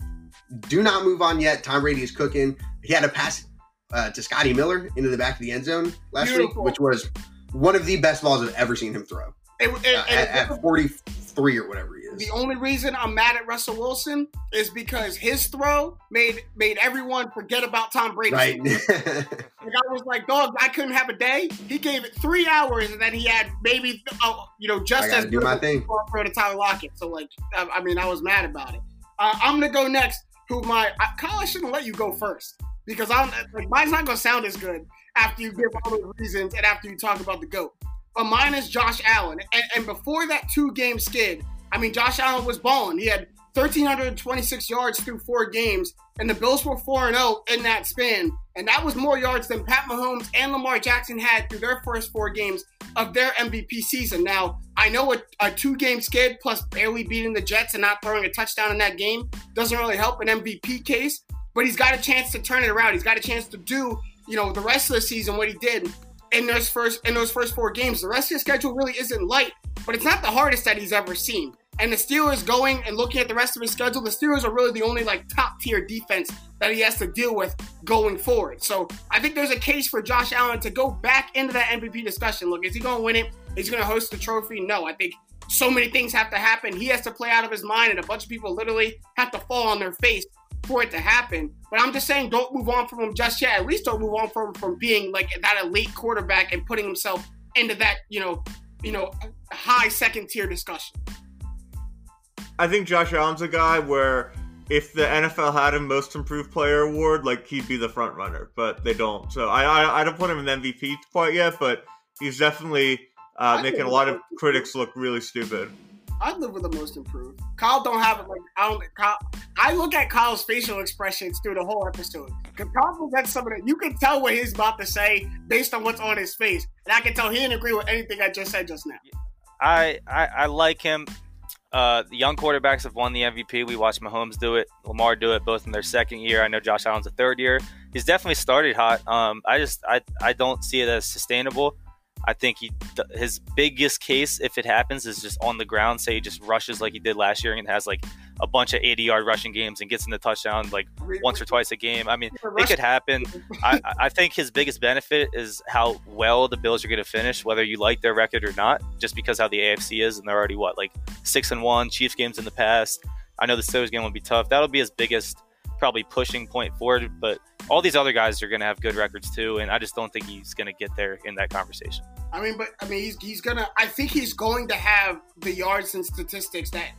do not move on yet. Tom Brady is cooking. He had a pass uh, to Scotty Miller into the back of the end zone last Beautiful. week, which was one of the best balls I've ever seen him throw And- and- uh, and- at, at 43 or whatever. The only reason I'm mad at Russell Wilson is because his throw made made everyone forget about Tom Brady. Right. The guy was like, "Dog, I couldn't have a day." He gave it three hours, and then he had maybe, uh, you know, just as do good my thing. throw for the Tyler Lockett. So, like, I, I mean, I was mad about it. Uh, I'm gonna go next. Who my I, Kyle? I shouldn't let you go first because I'm like mine's not gonna sound as good after you give all the reasons and after you talk about the goat. But mine is Josh Allen, and, and before that two game skid, I mean, Josh Allen was balling. He had 1,326 yards through four games, and the Bills were 4 0 in that span. And that was more yards than Pat Mahomes and Lamar Jackson had through their first four games of their MVP season. Now, I know a, a two game skid plus barely beating the Jets and not throwing a touchdown in that game doesn't really help an MVP case, but he's got a chance to turn it around. He's got a chance to do, you know, the rest of the season what he did in those first in those first four games. The rest of his schedule really isn't light, but it's not the hardest that he's ever seen. And the Steelers going and looking at the rest of his schedule, the Steelers are really the only like top tier defense that he has to deal with going forward. So I think there's a case for Josh Allen to go back into that MVP discussion. Look, is he going to win it? Is he going to host the trophy? No, I think so many things have to happen. He has to play out of his mind, and a bunch of people literally have to fall on their face for it to happen. But I'm just saying, don't move on from him just yet. At least don't move on from from being like that elite quarterback and putting himself into that you know, you know, high second tier discussion. I think Josh Allen's a guy where if the NFL had a Most Improved Player award, like he'd be the front runner, but they don't. So I I, I don't put him in MVP quite yet, but he's definitely uh, making a lot of critics look really stupid. I'd live with the most improved. Kyle don't have it like I don't. Kyle, I look at Kyle's facial expressions through the whole episode. Because Kyle presents some of that. You can tell what he's about to say based on what's on his face, and I can tell he didn't agree with anything I just said just now. I, I I like him. Uh, the young quarterbacks have won the MVP. We watched Mahomes do it, Lamar do it, both in their second year. I know Josh Allen's a third year. He's definitely started hot. Um, I just I, I don't see it as sustainable. I think he his biggest case, if it happens, is just on the ground. Say he just rushes like he did last year and has like a bunch of 80 yard rushing games and gets in the touchdown like once or twice a game. I mean, it could happen. I, I think his biggest benefit is how well the Bills are going to finish, whether you like their record or not, just because how the AFC is, and they're already what like six and one. Chiefs games in the past. I know the Steelers game will be tough. That'll be his biggest probably pushing point forward. But all these other guys are going to have good records too, and I just don't think he's going to get there in that conversation. I mean, but I mean, he's he's gonna. I think he's going to have the yards and statistics that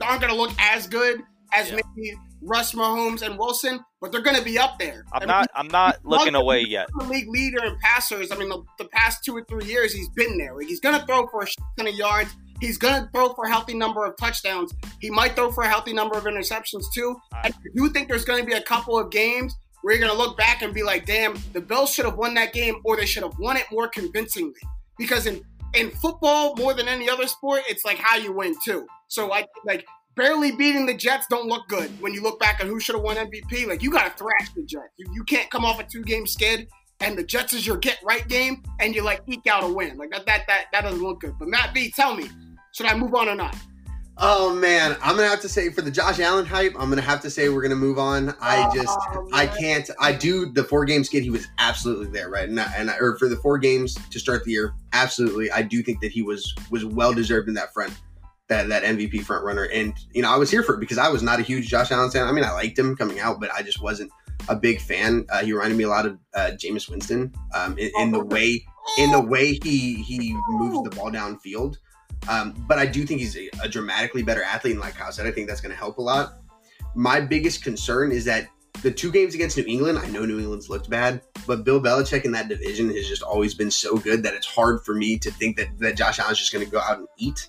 aren't gonna look as good as Yeah. maybe Russ, Mahomes, and Wilson, but they're gonna be up there. I I'm mean, not. I'm not looking away yet. the league leader in passers. I mean, the, the past two or three years, he's been there. Like, he's going to throw for a ton of yards. He's going to throw for a healthy number of touchdowns. He might throw for a healthy number of interceptions, too. I do think there's going to be a couple of games where you're going to look back and be like, damn, the Bills should have won that game or they should have won it more convincingly. Because in, in football, more than any other sport, it's like how you win, too. So, I like, barely beating the Jets don't look good when you look back at who should have won MVP. Like you got to thrash the Jets. You, you can't come off a two game skid and the Jets is your get right game and you like eke out a win. Like that that that that doesn't look good. But Matt B, tell me, should I move on or not? Oh man, I'm gonna have to say for the Josh Allen hype, I'm gonna have to say we're gonna move on. I just Oh, I can't. I do the four game skid. He was absolutely there, right? And I- and I- or for the four games to start the year, absolutely. I do think that he was was well deserved in that front, that that MVP front runner. And you know, I was here for it because I was not a huge Josh Allen fan. I mean, I liked him coming out, but I just wasn't a big fan. Uh, he reminded me a lot of uh, Jameis Winston um, in, in the way in the way he he moves the ball downfield. Um, but I do think he's a, a dramatically better athlete, and like Kyle said, I think that's going to help a lot. My biggest concern is that the two games against New England, I know New England's looked bad, but Bill Belichick in that division has just always been so good that it's hard for me to think that, that Josh Allen's just going to go out and eat.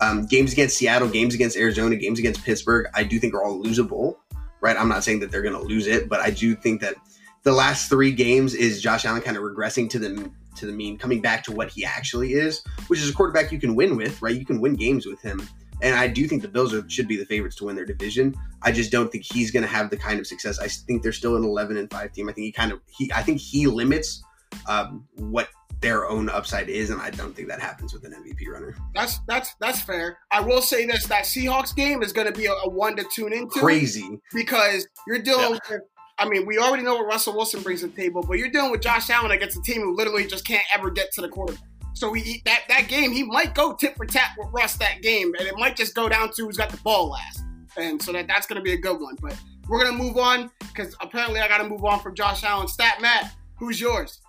Um, games against Seattle, games against Arizona, games against Pittsburgh, I do think are all losable, right? I'm not saying that they're going to lose it, but I do think that the last three games is Josh Allen kind of regressing to the to the mean, coming back to what he actually is, which is a quarterback you can win with, right? You can win games with him. And I do think the Bills are, should be the favorites to win their division. I just don't think he's going to have the kind of success. I think they're still an 11 and 5 team. I think he kind of he I think he limits um, what their own upside is, and I don't think that happens with an MVP runner. That's that's that's fair. I will say this: that Seahawks game is going to be a, a one to tune into Crazy. because you're dealing with. I mean, we already know what Russell Wilson brings to the table, but you're dealing with Josh Allen against a team who literally just can't ever get to the quarterback. So we that that game, he might go tit for tat with Russ that game, and it might just go down to who's got the ball last. And so that that's going to be a good one. But we're going to move on because apparently I got to move on from Josh Allen. Stat Matt, who's yours?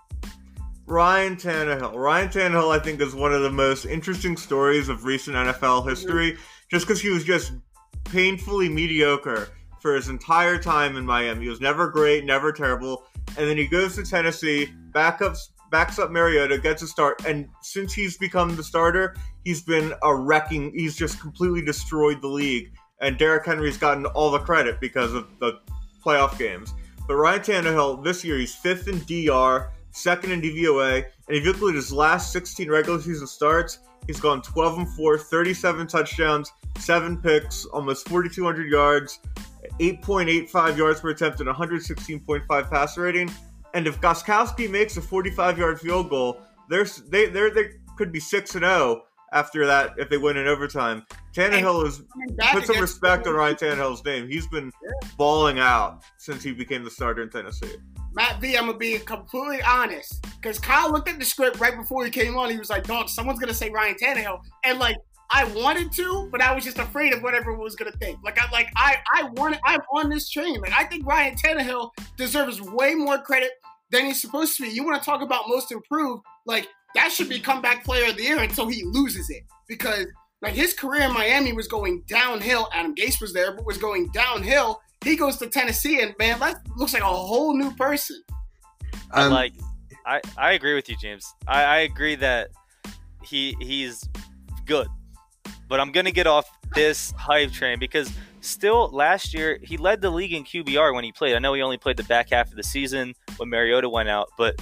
Ryan Tannehill. Ryan Tannehill, I think, is one of the most interesting stories of recent NFL history, mm-hmm. just because he was just painfully mediocre for his entire time in Miami. He was never great, never terrible, and then he goes to Tennessee, backups, backs up Mariota, gets a start, and since he's become the starter, he's been a wrecking. He's just completely destroyed the league, and Derrick Henry's gotten all the credit because of the playoff games. But Ryan Tannehill, this year, he's fifth in DR, second in DVOA, and if you look at his last 16 regular season starts, he's gone 12 and 4, 37 touchdowns, 7 picks, almost 4,200 yards, 8.85 yards per attempt, and 116.5 passer rating. And if Goskowski makes a 45 yard field goal, there's they they they could be 6 and 0 after that if they win in overtime. Tannehill is put some respect on Ryan Tannehill's name. He's been balling out since he became the starter in Tennessee. Matt V, I'm gonna be completely honest, because Kyle looked at the script right before he came on. He was like, "Dog, someone's gonna say Ryan Tannehill," and like I wanted to, but I was just afraid of what everyone was gonna think. Like I like I I wanted I'm on this train. Like I think Ryan Tannehill deserves way more credit than he's supposed to be. You want to talk about most improved? Like that should be comeback player of the year until he loses it because like his career in Miami was going downhill. Adam Gase was there, but was going downhill. He goes to Tennessee, and man, that looks like a whole new person. Um, like I, I agree with you, James. I, I agree that he he's good, but I'm gonna get off this hype train because still last year he led the league in QBR when he played. I know he only played the back half of the season when Mariota went out, but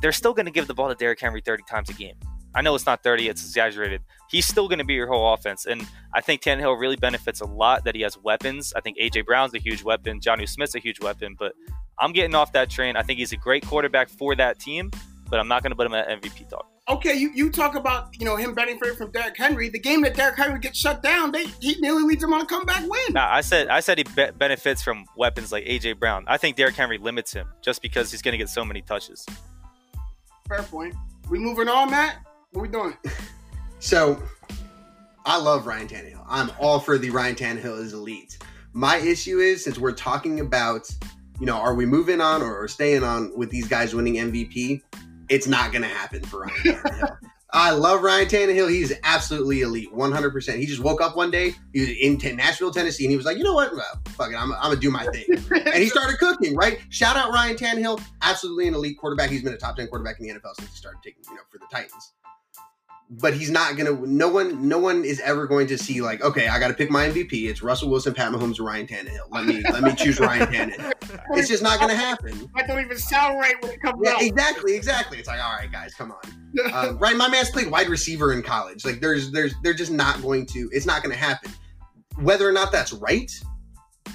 they're still gonna give the ball to Derrick Henry 30 times a game. I know it's not 30, it's exaggerated. He's still going to be your whole offense. And I think Tannehill really benefits a lot that he has weapons. I think A.J. Brown's a huge weapon. Jonnu Smith's a huge weapon. But I'm getting off that train. I think he's a great quarterback for that team, but I'm not going to put him at MVP talk. Okay, you, you talk about you know him benefiting from Derrick Henry. The game that Derrick Henry gets shut down, they he nearly leads them on a comeback win. Nah, I said I said he be- benefits from weapons like A.J. Brown. I think Derrick Henry limits him just because he's going to get so many touches. Fair point. We moving on, Matt. What we doing? So, I love Ryan Tannehill. I'm all for the Ryan Tannehill is elite. My issue is since we're talking about, you know, are we moving on or, or staying on with these guys winning MVP? It's not going to happen for Ryan Tannehill. I love Ryan Tannehill. He's absolutely elite, 100%. He just woke up one day, he was in Ten- Nashville, Tennessee, and he was like, you know what? Well, fuck it, I'm, I'm going to do my thing. and he started cooking, right? Shout out Ryan Tannehill, absolutely an elite quarterback. He's been a top 10 quarterback in the NFL since he started taking, you know, for the Titans but he's not gonna. No one, no one is ever going to see like, okay, I got to pick my MVP. It's Russell Wilson, Pat Mahomes, or Ryan Tannehill. Let me let me choose Ryan Tannehill. It's just not gonna happen. I don't even sound right when it comes Yeah, out. exactly, exactly. It's like, all right, guys, come on. Um, right, my man's played wide receiver in college. Like, there's, there's, they're just not going to. It's not going to happen. whether or not that's right,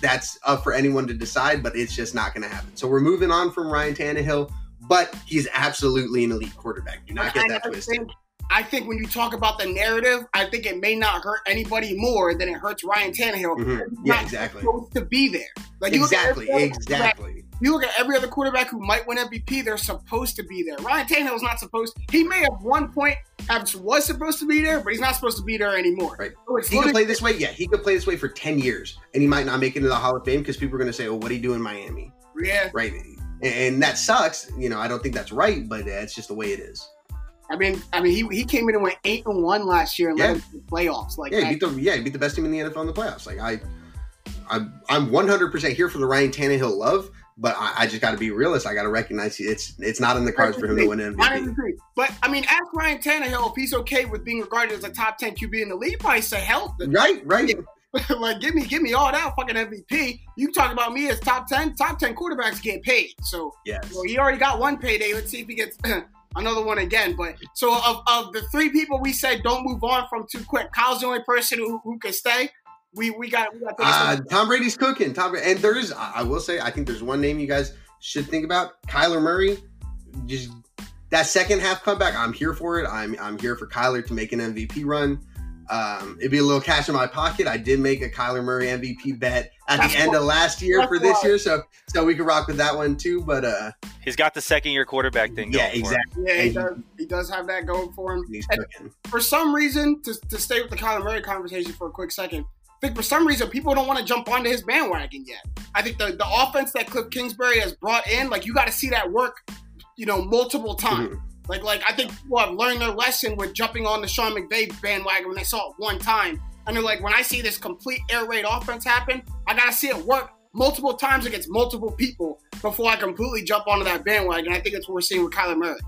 that's up for anyone to decide, but it's just not going to happen. So we're moving on from Ryan Tannehill, but he's absolutely an elite quarterback. Do not get that twisted. Think, I think when you talk about the narrative, I think it may not hurt anybody more than it hurts Ryan Tannehill. Mm-hmm. Yeah, exactly. Supposed to be there. Like exactly, exactly. You look at every other quarterback who might win MVP, they're supposed to be there. Ryan Tannehill's not supposed. He may have one point have was supposed to be there, but he's not supposed to be there anymore. Right. So he could play this way. Yeah, he could play this way for ten years, and he might not make it into the Hall of Fame because people are going to say, "Oh, what do you do in Miami?" Yeah. Right. And that sucks. You know, I don't think that's right, but it's just the way it is. I mean, I mean, he, he came in and went eight and one last year and yeah. led the playoffs. Like, yeah, he beat the yeah, he beat the best team in the NFL in the playoffs. Like, I, I'm I'm 100 percent here for the Ryan Tannehill love, but I, I just got to be realist. I got to recognize it's it's not in the cards for him to win MVP. I agree. But I mean, ask Ryan Tannehill if he's okay with being regarded as a top 10 QB in the league. Probably say hell. Right, right. like, give me, give me all that fucking MVP. You talk about me as top ten. Top ten quarterbacks get paid. So yeah, well, he already got one payday. Let's see if he gets another one again. But so of, of the three people we said don't move on from too quick, Kyle's the only person who, who can stay. We we got we got uh, Tom Brady's cooking. Tom and there's I will say I think there's one name you guys should think about. Kyler Murray. Just that second half comeback, I'm here for it. I'm I'm here for Kyler to make an MVP run. Um, it'd be a little cash in my pocket. I did make a Kyler Murray MVP bet at That's the end of last year for this year, so so we could rock with that one too. But uh, he's got the second year quarterback thing. Yeah, exactly. Yeah, he does. He does have that going for him. for some reason, to, to stay with the Kyler Murray conversation for a quick second, I think for some reason people don't want to jump onto his bandwagon yet. I think the the offense that Cliff Kingsbury has brought in, like you got to see that work, you know, multiple times. Mm-hmm. Like, like I think people have learned their lesson with jumping on the Sean McVay bandwagon when they saw it one time. And they're like, when I see this complete air raid offense happen, I gotta see it work multiple times against multiple people before I completely jump onto that bandwagon. I think that's what we're seeing with Kyler Murray.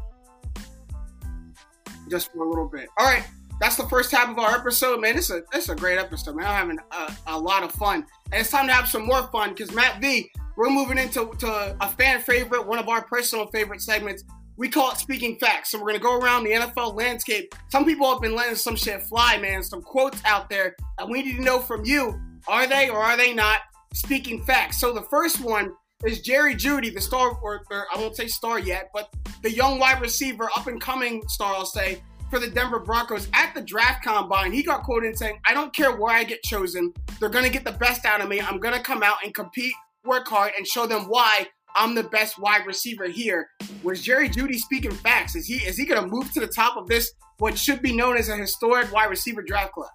Just for a little bit. All right, that's the first half of our episode, man. This is a, a great episode, man. I'm having a, a lot of fun. And it's time to have some more fun because Matt V, we're moving into to a fan favorite, one of our personal favorite segments, we call it speaking facts. So we're gonna go around the NFL landscape. Some people have been letting some shit fly, man. Some quotes out there that we need to know from you. Are they or are they not speaking facts? So the first one is Jerry Jeudy, the star, or, or I won't say star yet, but the young wide receiver, up and coming star, I'll say, for the Denver Broncos at the draft combine. He got quoted saying, I don't care where I get chosen. They're going to get the best out of me. I'm going to come out and compete, work hard, and show them why I'm the best wide receiver here. Was Jerry Jeudy speaking facts? Is he is he going to move to the top of this what should be known as a historic wide receiver draft class?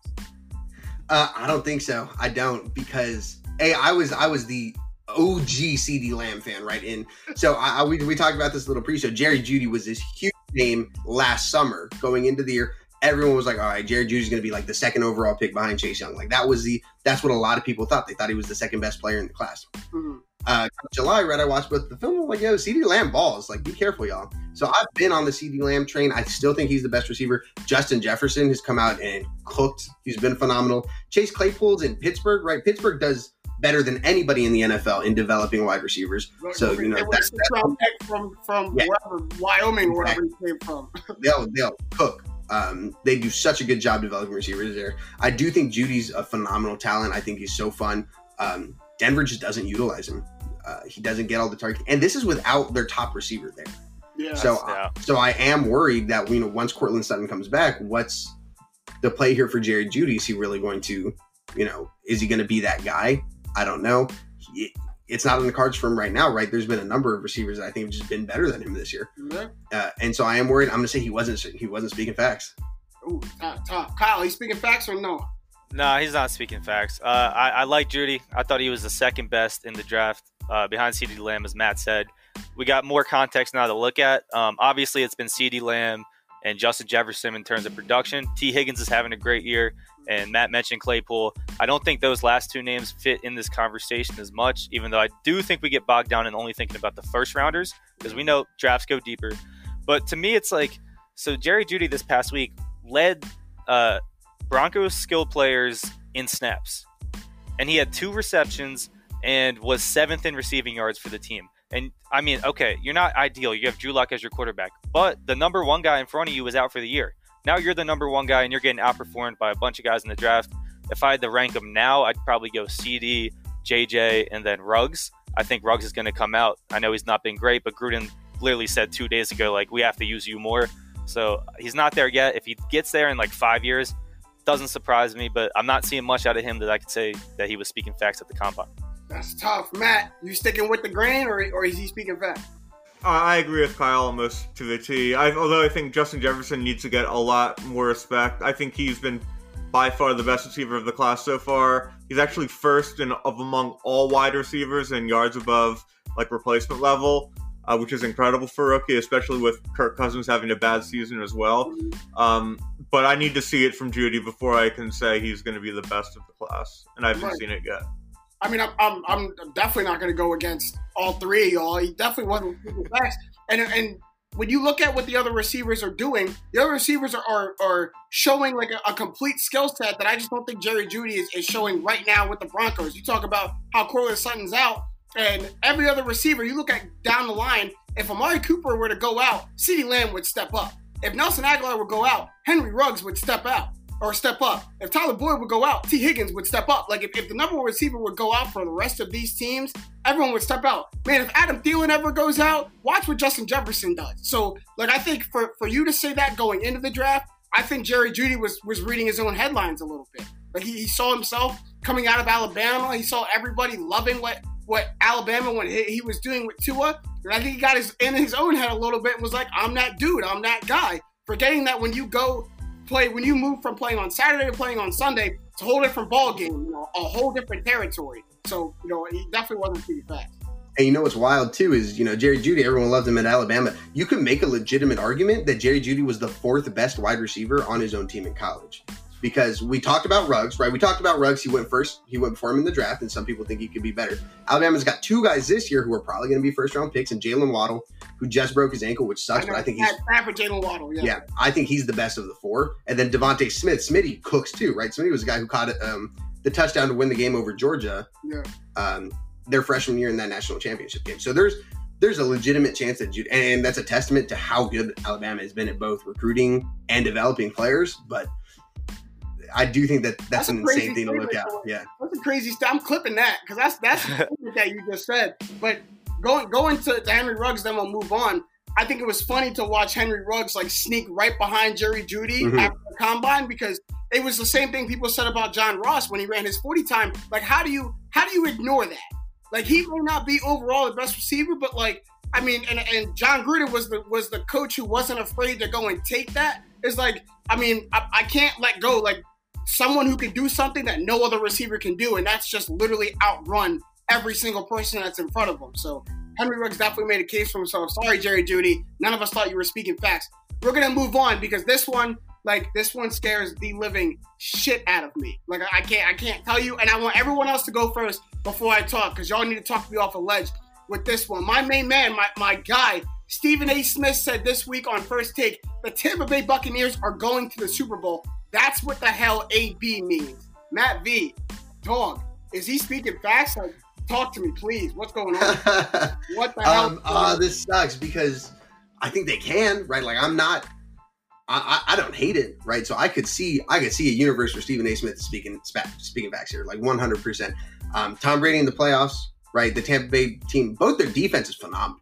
Uh, I don't think so. I don't because a I was I was the OG CeeDee Lamb fan, right? And so I, I, we, we talked about this little pre-show. Jerry Jeudy was this huge name last summer going into the year. Everyone was like, "All right, Jerry Jeudy's going to be like the second overall pick behind Chase Young." Like that was the that's what a lot of people thought. They thought he was the second best player in the class. Mm-hmm uh, July, right? I watched both the film. I'm like, yo, CeeDee Lamb balls. Like, be careful, y'all. So I've been on the CeeDee Lamb train. I still think he's the best receiver. Justin Jefferson has come out and cooked. He's been phenomenal. Chase Claypool's in Pittsburgh, right? Pittsburgh does better than anybody in the NFL in developing wide receivers. So you know that's, that's from from yeah. wherever Wyoming, wherever he came from. they'll they'll cook. Um, they do such a good job developing receivers there. I do think Jeudy's a phenomenal talent. I think he's so fun. Um, Denver just doesn't utilize him. Uh, he doesn't get all the targets, and this is without their top receiver there. Yeah. So, yeah. so I am worried that you know once Courtland Sutton comes back, what's the play here for Jerry Jeudy? Is he really going to, you know, is he going to be that guy? I don't know. He, it's not in the cards for him right now, right? There's been a number of receivers that I think have just been better than him this year, mm-hmm. uh, and so I am worried. I'm going to say he wasn't he wasn't speaking facts. Ooh, top, top. Kyle, he's speaking facts or no? No, he's not speaking facts. Uh, I, I like Jeudy. I thought he was the second best in the draft uh, behind CeeDee Lamb, as Matt said. We got more context now to look at. Um, obviously, it's been CeeDee Lamb and Justin Jefferson in terms of production. Tee Higgins is having a great year, and Matt mentioned Claypool. I don't think those last two names fit in this conversation as much, even though I do think we get bogged down in only thinking about the first rounders because we know drafts go deeper. But to me, it's like so Jerry Jeudy this past week led uh, Broncos skilled players in snaps. And he had two receptions and was seventh in receiving yards for the team. And I mean, okay, you're not ideal. You have Drew Lock as your quarterback, but the number one guy in front of you was out for the year. Now you're the number one guy and you're getting outperformed by a bunch of guys in the draft. if I had to rank them now, I'd probably go CeeDee, JJ, and then Ruggs. I think Ruggs is going to come out. I know he's not been great, but Gruden literally said two days ago, like, we have to use you more. So he's not there yet. If he gets there in like five years, doesn't surprise me, but I'm not seeing much out of him that I could say that he was speaking facts at the combine. That's tough. Matt, you sticking with the grain or, or is he speaking facts? I agree with Kyle almost to the T. I, although I think Justin Jefferson needs to get a lot more respect. I think he's been by far the best receiver of the class so far. He's actually first in of among all wide receivers in yards above like replacement level, uh, which is incredible for a rookie, especially with Kirk Cousins having a bad season as well. Um, but I need to see it from Jeudy before I can say he's going to be the best of the class, and I haven't Right. seen it yet. I mean, I'm, I'm, I'm definitely not going to go against all three of y'all. He definitely wasn't speaking facts. And, and when you look at what the other receivers are doing, the other receivers are, are, are showing like a, a complete skill set that I just don't think Jerry Jeudy is, is showing right now with the Broncos. You talk about how Courtland Sutton's out, and every other receiver, you look at down the line, if Amari Cooper were to go out, CeeDee Lamb would step up. If Nelson Agholor would go out, Henry Ruggs would step out or step up. If Tyler Boyd would go out, Tee Higgins would step up. Like if, if the number one receiver would go out for the rest of these teams, everyone would step out. Man, if Adam Thielen ever goes out, watch what Justin Jefferson does. So, like I think for, for you to say that going into the draft, I think Jerry Jeudy was was reading his own headlines a little bit. Like he, he saw himself coming out of Alabama. He saw everybody loving what what Alabama when he, was doing with Tua. And I think he got his in his own head a little bit and was like, I'm that dude, I'm that guy. Forgetting that when you go play when you move from playing on Saturday to playing on Sunday, it's a whole different ball game, you know, a whole different territory. So, you know, he definitely wasn't pretty fast. And you know what's wild too is you know Jerry Jeudy. Everyone loved him at Alabama. You can make a legitimate argument that Jerry Jeudy was the fourth best wide receiver on his own team in college, because we talked about Ruggs, right? We talked about Ruggs. He went first. He went before him in the draft, and some people think he could be better. Alabama's got two guys this year who are probably going to be first round picks, and Jaylen Waddle, who just broke his ankle, which sucks, but I think he's bad for Jaylen Waddle. Yeah. yeah, I think he's the best of the four. And then DeVonta Smith, Smitty cooks too, right? Smitty was the guy who caught um, the touchdown to win the game over Georgia. Yeah. Um, their freshman year in that national championship game. So there's there's a legitimate chance that Jude, and that's a testament to how good Alabama has been at both recruiting and developing players. But I do think that that's, That's an insane thing to look at. Yeah, That's a crazy stuff. I'm clipping that because that's that's that you just said. But going going to, to Henry Ruggs, then we'll move on. I think it was funny to watch Henry Ruggs like sneak right behind Jerry Jeudy Mhm. after the combine because it was the same thing people said about John Ross when he ran his 40 time. Like, how do you how do you ignore that? Like, he may not be overall the best receiver, but like, I mean, and, and Jon Gruden was the was the coach who wasn't afraid to go and take that. It's like, I mean, I, I can't let go. Like, someone who can do something that no other receiver can do, and that's just literally outrun every single person that's in front of him. So Henry Ruggs definitely made a case for himself. Sorry, Jerry Jeudy. None of us thought you were speaking facts. We're gonna move on because this one, like this one, scares the living shit out of me. Like I can't, I can't tell you, and I want everyone else to go first before I talk because y'all need to talk me off a ledge with this one. My main man, my my guy, Stephen A. Smith said this week on First Take, the Tampa Bay Buccaneers are going to the Super Bowl. That's what the hell AB means. Matt V, dog, is he speaking facts? Like, talk to me, please. What's going on? What the hell? um, uh, this sucks because I think they can, right? Like I'm not, I, I, I don't hate it, right? So I could see, I could see a universe where Stephen A. Smith is speaking, speaking facts here, like 100. percent um, Tom Brady in the playoffs, right? The Tampa Bay team, both their defense is phenomenal,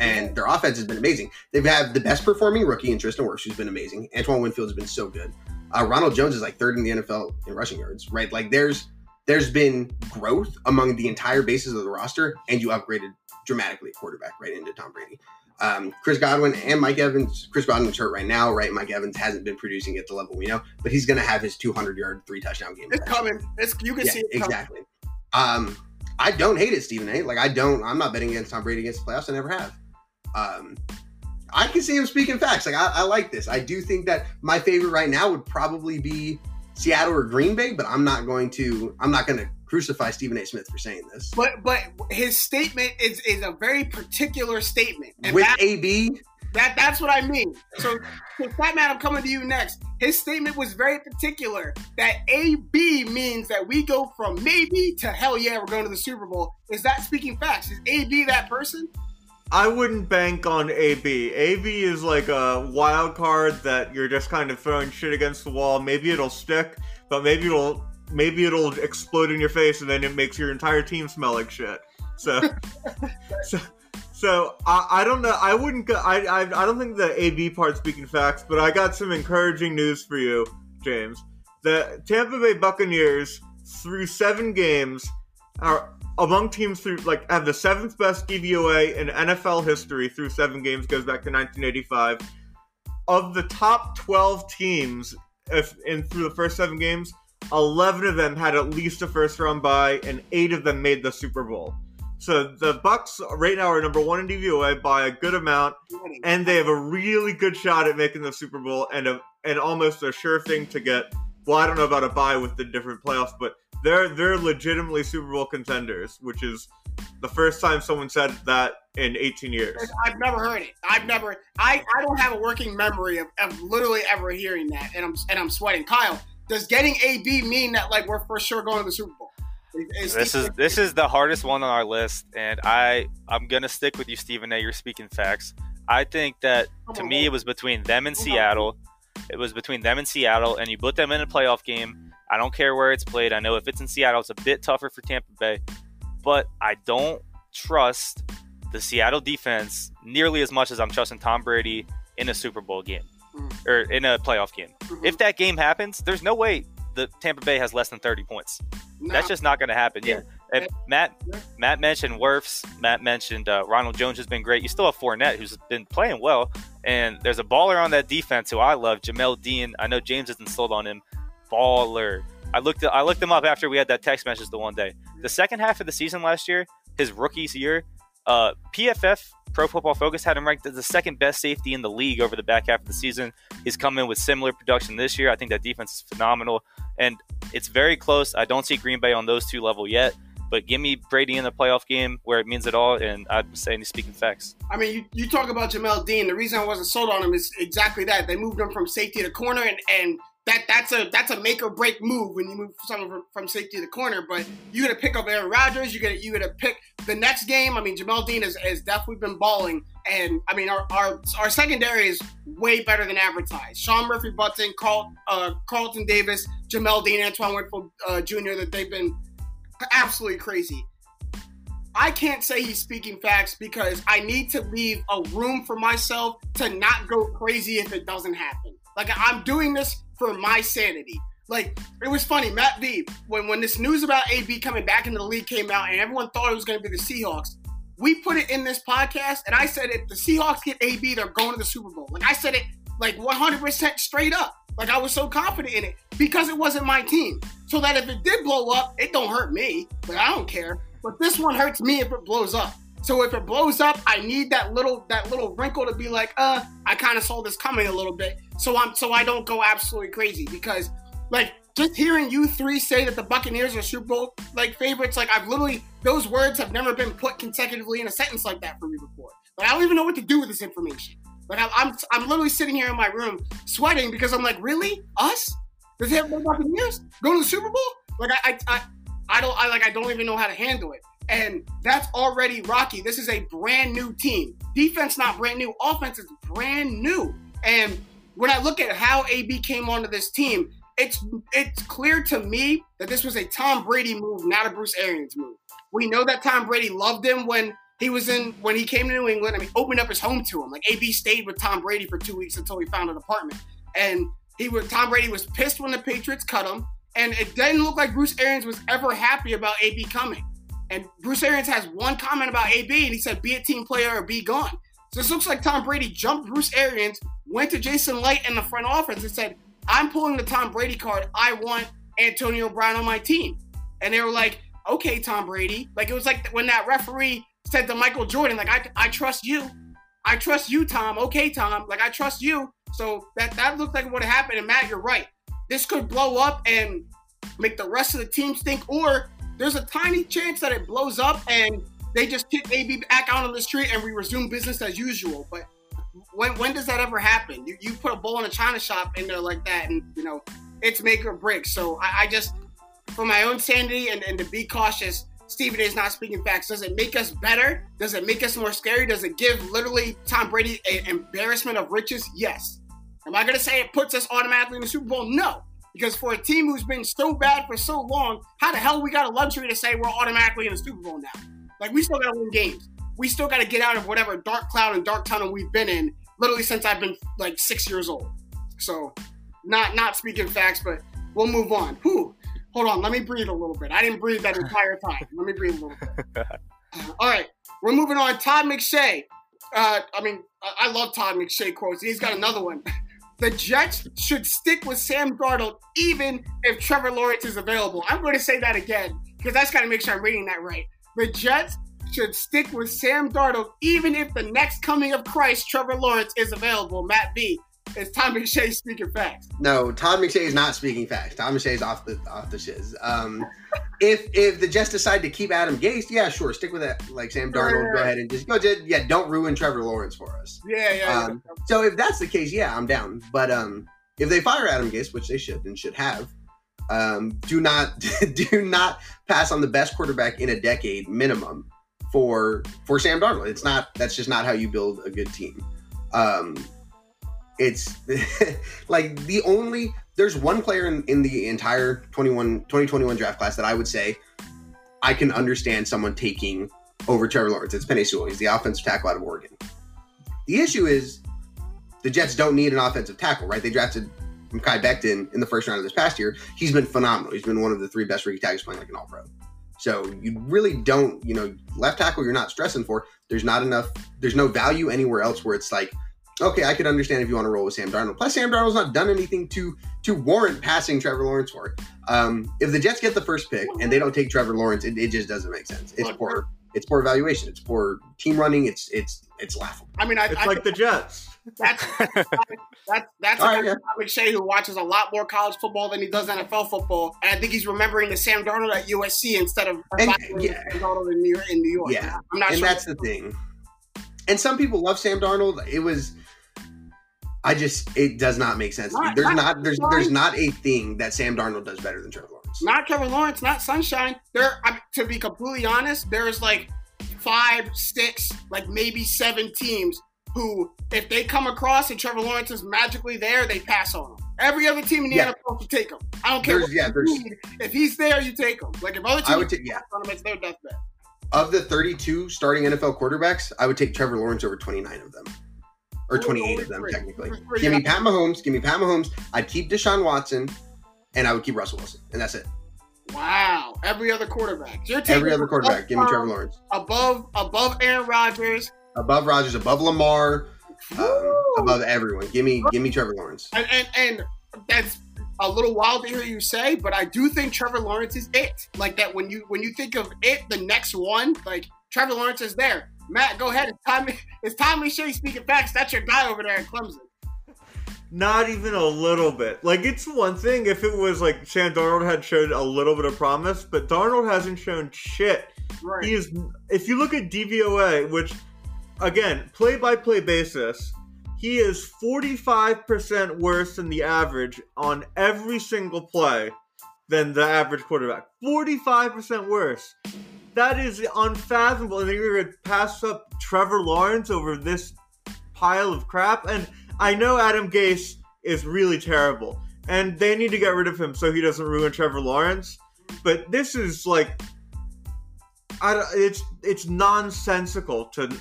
and their offense has been amazing. They've had the best performing rookie in Tristan Wirfs, who's been amazing. Antoine Winfield has been so good. Uh, Ronald Jones is like third in the NFL in rushing yards, right? Like there's there's been growth among the entire basis of the roster, and you upgraded dramatically at quarterback right into Tom Brady. Um, Chris Godwin and Mike Evans. Chris Godwin's hurt right now, right? Mike Evans hasn't been producing at the level we know, but he's going to have his 200 yard, three touchdown game. It's coming. It's you can Yeah, see it coming. exactly. Um, I don't hate it, Stephen A. Like I don't. I'm not betting against Tom Brady against the playoffs. I never have. Um, I can see him speaking facts. Like I, I like this. I do think that my favorite right now would probably be Seattle or Green Bay, but I'm not going to. I'm not going to crucify Stephen A. Smith for saying this. But but his statement is is a very particular statement, and With that, AB, that that's what I mean. So, so Fat Man, I'm coming to you next. His statement was very particular. That AB means that we go from maybe to hell yeah, we're going to the Super Bowl. Is that speaking facts? Is AB that person? I wouldn't bank on AB. AB is like a wild card that you're just kind of throwing shit against the wall. Maybe it'll stick, but maybe it'll maybe it'll explode in your face, and then it makes your entire team smell like shit. So, so, so I, I don't know. I wouldn't. Go, I, I I don't think the AB part speaking facts, but I got some encouraging news for you, James. The Tampa Bay Buccaneers through seven games are among teams through like have the seventh best DVOA in NFL history through seven games goes back to 1985. Of the top 12 teams, if in through the first seven games, 11 of them had at least a first round bye, and eight of them made the Super Bowl. So the Bucs right now are number one in DVOA by a good amount, and they have a really good shot at making the Super Bowl, and a and almost a sure thing to get. Well, I don't know about a bye with the different playoffs, but they're they're legitimately Super Bowl contenders, which is the first time someone said that in 18 years. I've never heard it. I've never. I, I don't have a working memory of, of literally ever hearing that, and I'm and I'm sweating. Kyle, does getting AB mean that like we're for sure going to the Super Bowl? Is, this is this is the hardest one on our list, and I I'm gonna stick with you, Stephen A. You're speaking facts. I think that to me it was between them and Seattle. It was between them and Seattle, and you put them in a playoff game. I don't care where it's played. I know if it's in Seattle, it's a bit tougher for Tampa Bay, but I don't trust the Seattle defense nearly as much as I'm trusting Tom Brady in a Super Bowl game mm-hmm. or in a playoff game. Mm-hmm. If that game happens, there's no way the Tampa Bay has less than 30 points. That's just not going to happen. Yeah. And Matt Matt mentioned Wirfs. Matt mentioned uh, Ronald Jones has been great. You still have Fournette, who's been playing well. And there's a baller on that defense who I love, Jamel Dean. I know James isn't sold on him, baller. I looked I looked him up after we had that text message the one day. The second half of the season last year, his rookie's year, uh, PFF Pro Football Focus had him ranked as the second best safety in the league over the back half of the season. He's come in with similar production this year. I think that defense is phenomenal, and it's very close. I don't see Green Bay on those two level yet. But give me Brady in the playoff game where it means it all, and I'm saying he's speaking facts. I mean, you, you talk about Jamel Dean. The reason I wasn't sold on him is exactly that. They moved him from safety to corner, and, and that that's a that's a make or break move when you move someone from, from safety to corner. But you got to pick up Aaron Rodgers. You got you got to pick the next game. I mean, Jamel Dean has, has definitely been balling, and I mean our, our our secondary is way better than advertised. Sean Murphy-Bunting, Carl, uh, Carlton Davis, Jamel Dean, Antoine Winfield uh, Jr. That they've been absolutely crazy. I can't say he's speaking facts because I need to leave a room for myself to not go crazy if it doesn't happen. Like I'm doing this for my sanity. Like it was funny, Matt V. When when this news about AB coming back into the league came out, and everyone thought it was going to be the Seahawks. We put it in this podcast, and I said if the Seahawks get AB, they're going to the Super Bowl. Like I said it like 100% straight up. Like I was so confident in it because it wasn't my team. So that if it did blow up, it don't hurt me. But I don't care. But this one hurts me if it blows up. So if it blows up, I need that little that little wrinkle to be like, uh, I kind of saw this coming a little bit. So I'm so I don't go absolutely crazy because like just hearing you three say that the Buccaneers are Super Bowl like favorites, like I've literally those words have never been put consecutively in a sentence like that for me before. Like I don't even know what to do with this information. Like I'm I'm, I'm literally sitting here in my room sweating because I'm like, really us? Does he have Buccaneers go to the Super Bowl? Like I I I, I don't I like I don't even know how to handle it. And that's already rocky. This is a brand new team. Defense not brand new. Offense is brand new. And when I look at how AB came onto this team, it's it's clear to me that this was a Tom Brady move, not a Bruce Arians move. We know that Tom Brady loved him when he was in when he came to New England. I mean, opened up his home to him. Like AB stayed with Tom Brady for two weeks until he found an apartment. And he was Tom Brady was pissed when the Patriots cut him. And it didn't look like Bruce Arians was ever happy about AB coming. And Bruce Arians has one comment about AB, and he said, "Be a team player or be gone." So this looks like Tom Brady jumped Bruce Arians, went to Jason Licht in the front office, and said, "I'm pulling the Tom Brady card. I want Antonio Brown on my team." And they were like, "Okay, Tom Brady." Like it was like when that referee said to Michael Jordan, "Like I, I trust you. I trust you, Tom. Okay, Tom. Like I trust you." So that that looked like what happened. And Matt, you're right. This could blow up and make the rest of the team stink, or there's a tiny chance that it blows up and they just kick AB back out on the street and we resume business as usual. But when when does that ever happen? You, you put a bowl in a china shop in there like that, and you know it's make or break. So I, I just, for my own sanity and, and to be cautious, Stephen is not speaking facts. Does it make us better? Does it make us more scary? Does it give literally Tom Brady an embarrassment of riches? Yes. Am I going to say it puts us automatically in the Super Bowl? No. Because for a team who's been so bad for so long, how the hell we got a luxury to say we're automatically in the Super Bowl now? Like we still got to win games. We still got to get out of whatever dark cloud and dark tunnel we've been in, literally since I've been like six years old. So, not not speaking facts, but we'll move on. Whew. Hold on, let me breathe a little bit. I didn't breathe that entire time. Let me breathe a little bit. All right, we're moving on. Todd McShay. Uh, I mean, I love Todd McShay quotes. He's got another one. The Jets should stick with Sam Darnold even if Trevor Lawrence is available. I'm going to say that again because that's got to make sure I'm reading that right. The Jets should stick with Sam Darnold even if the next coming of Christ, Trevor Lawrence, is available. Matt B. It's Tom McShay speaking facts. No, Tom McShay is not speaking facts. Tom McShay is off the off the shiz. Um, if if the Jets decide to keep Adam Gase, yeah, sure, stick with that. Like Sam Darnold, go ahead and just go. Yeah, don't ruin Trevor Lawrence for us. Yeah, yeah. Um, so if that's the case, yeah, I'm down. But um, if they fire Adam Gase, which they should and should have, um, do not do not pass on the best quarterback in a decade minimum for for Sam Darnold. It's not. That's just not how you build a good team. Um, it's like the only there's one player in, in the entire 21 2021 draft class that I would say I can understand someone taking over Trevor Lawrence. It's Penei Sewell. He's the offensive tackle out of Oregon. The issue is the Jets don't need an offensive tackle, right? They drafted Mekhi Becton in the first round of this past year. He's been phenomenal. He's been one of the three best rookie tackles playing like an all pro. So you really don't, you know, left tackle you're not stressing for. There's not enough, there's no value anywhere else where it's like, okay, I could understand if you want to roll with Sam Darnold. Plus, Sam Darnold's not done anything to to warrant passing Trevor Lawrence for. Um, if the Jets get the first pick and they don't take Trevor Lawrence, it, it just doesn't make sense. It's poor. It's poor evaluation. It's poor team running. It's it's it's laughable. I mean, I, It's I, like the Jets. that's that's that's All a right, guy, yeah. Todd McShay who watches a lot more college football than he does NFL football, and I think he's remembering the Sam Darnold at USC instead of And- yeah. Sam Darnold in New York. In New York. Yeah, I'm not sure. and sure. that's the thing. And some people love Sam Darnold. It was. I just it does not make sense. Not- There's not- not there's there's not a thing that Sam Darnold does better than Trevor Lawrence. not Trevor Lawrence, not Sunshine. There, I, to be completely honest, there's like five, six, like maybe seven teams who, if they come across and Trevor Lawrence is magically there, they pass on him. Every other team in the Yeah. NFL should take him. I don't care yeah, need. If he's there, you take him. Like if other teams I would take yeah. on him, it's their deathbed. Of the 32 starting NFL quarterbacks, I would take Trevor Lawrence over 29 of them. Or 28 of them, three. technically. Three, Give me. Pat Mahomes. Give me Pat Mahomes. I'd keep Deshaun Watson, and I would keep Russell Wilson, and that's it. Wow. Every other quarterback. You're taking Every other quarterback, give me Trevor Lawrence. above above Aaron Rodgers. Above Rodgers, above Lamar, um, above everyone. Give me, give me Trevor Lawrence. and, and and that's a little wild to hear you say, but I do think Trevor Lawrence is it. Like that when you when you think of it, the next one, like Trevor Lawrence is there. Matt, go ahead. It's Tommy. It's Tommy Shea speaking facts. That's your guy over there in Clemson. Not even a little bit. Like it's one thing if it was like Sam Darnold had showed a little bit of promise, but Darnold hasn't shown shit. Right. He is. If you look at DVOA, which again, play-by-play basis, he is 45% worse than the average on every single play than the average quarterback. 45% worse. That is unfathomable. And you're to pass up Trevor Lawrence over this pile of crap. And I know Adam Gase is really terrible. And they need to get rid of him so he doesn't ruin Trevor Lawrence. But this is like, I, don't- it's it's nonsensical to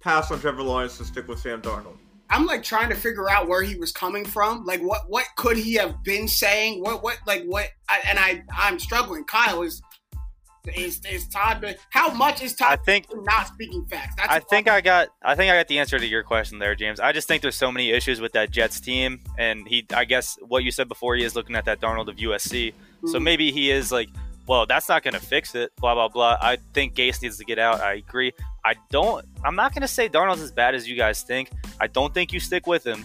pass on Trevor Lawrence to stick with Sam Darnold. I'm like trying to figure out where he was coming from. Like what what could he have been saying? What what like what? I, and I I'm struggling. Kyle is is is Todd. How much is I Todd think not speaking facts? That's I think I got I think I got the answer to your question there, James. I just think there's so many issues with that Jets team, and he I guess what you said before he is looking at that Darnold of USC. So Mhm. maybe he is like, well, that's not going to fix it. Blah blah blah. I think Gase needs to get out. I agree. I don't. I'm not going to say Darnold's as bad as you guys think. I don't think you stick with him,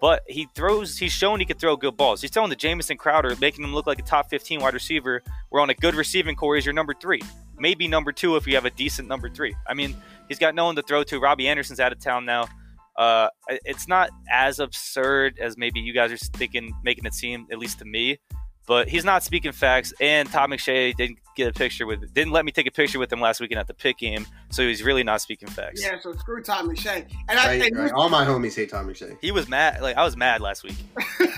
but he throws. He's shown he can throw good balls. He's throwing the Jamison Crowder, making him look like a top 15 wide receiver. We're on a good receiving core. He's your number three, maybe number two if you have a decent number three. I mean, he's got no one to throw to. Robbie Anderson's out of town now. Uh, it's not as absurd as maybe you guys are thinking, making it seem, at least to me but he's not speaking facts. And Todd McShay didn't get a picture with, didn't let me take a picture with him last weekend at the pick game, so he's really not speaking facts. yeah. So screw Todd McShay. And I Right, and right. All my homies hate Tom McShay. He was mad. Like I was mad last week.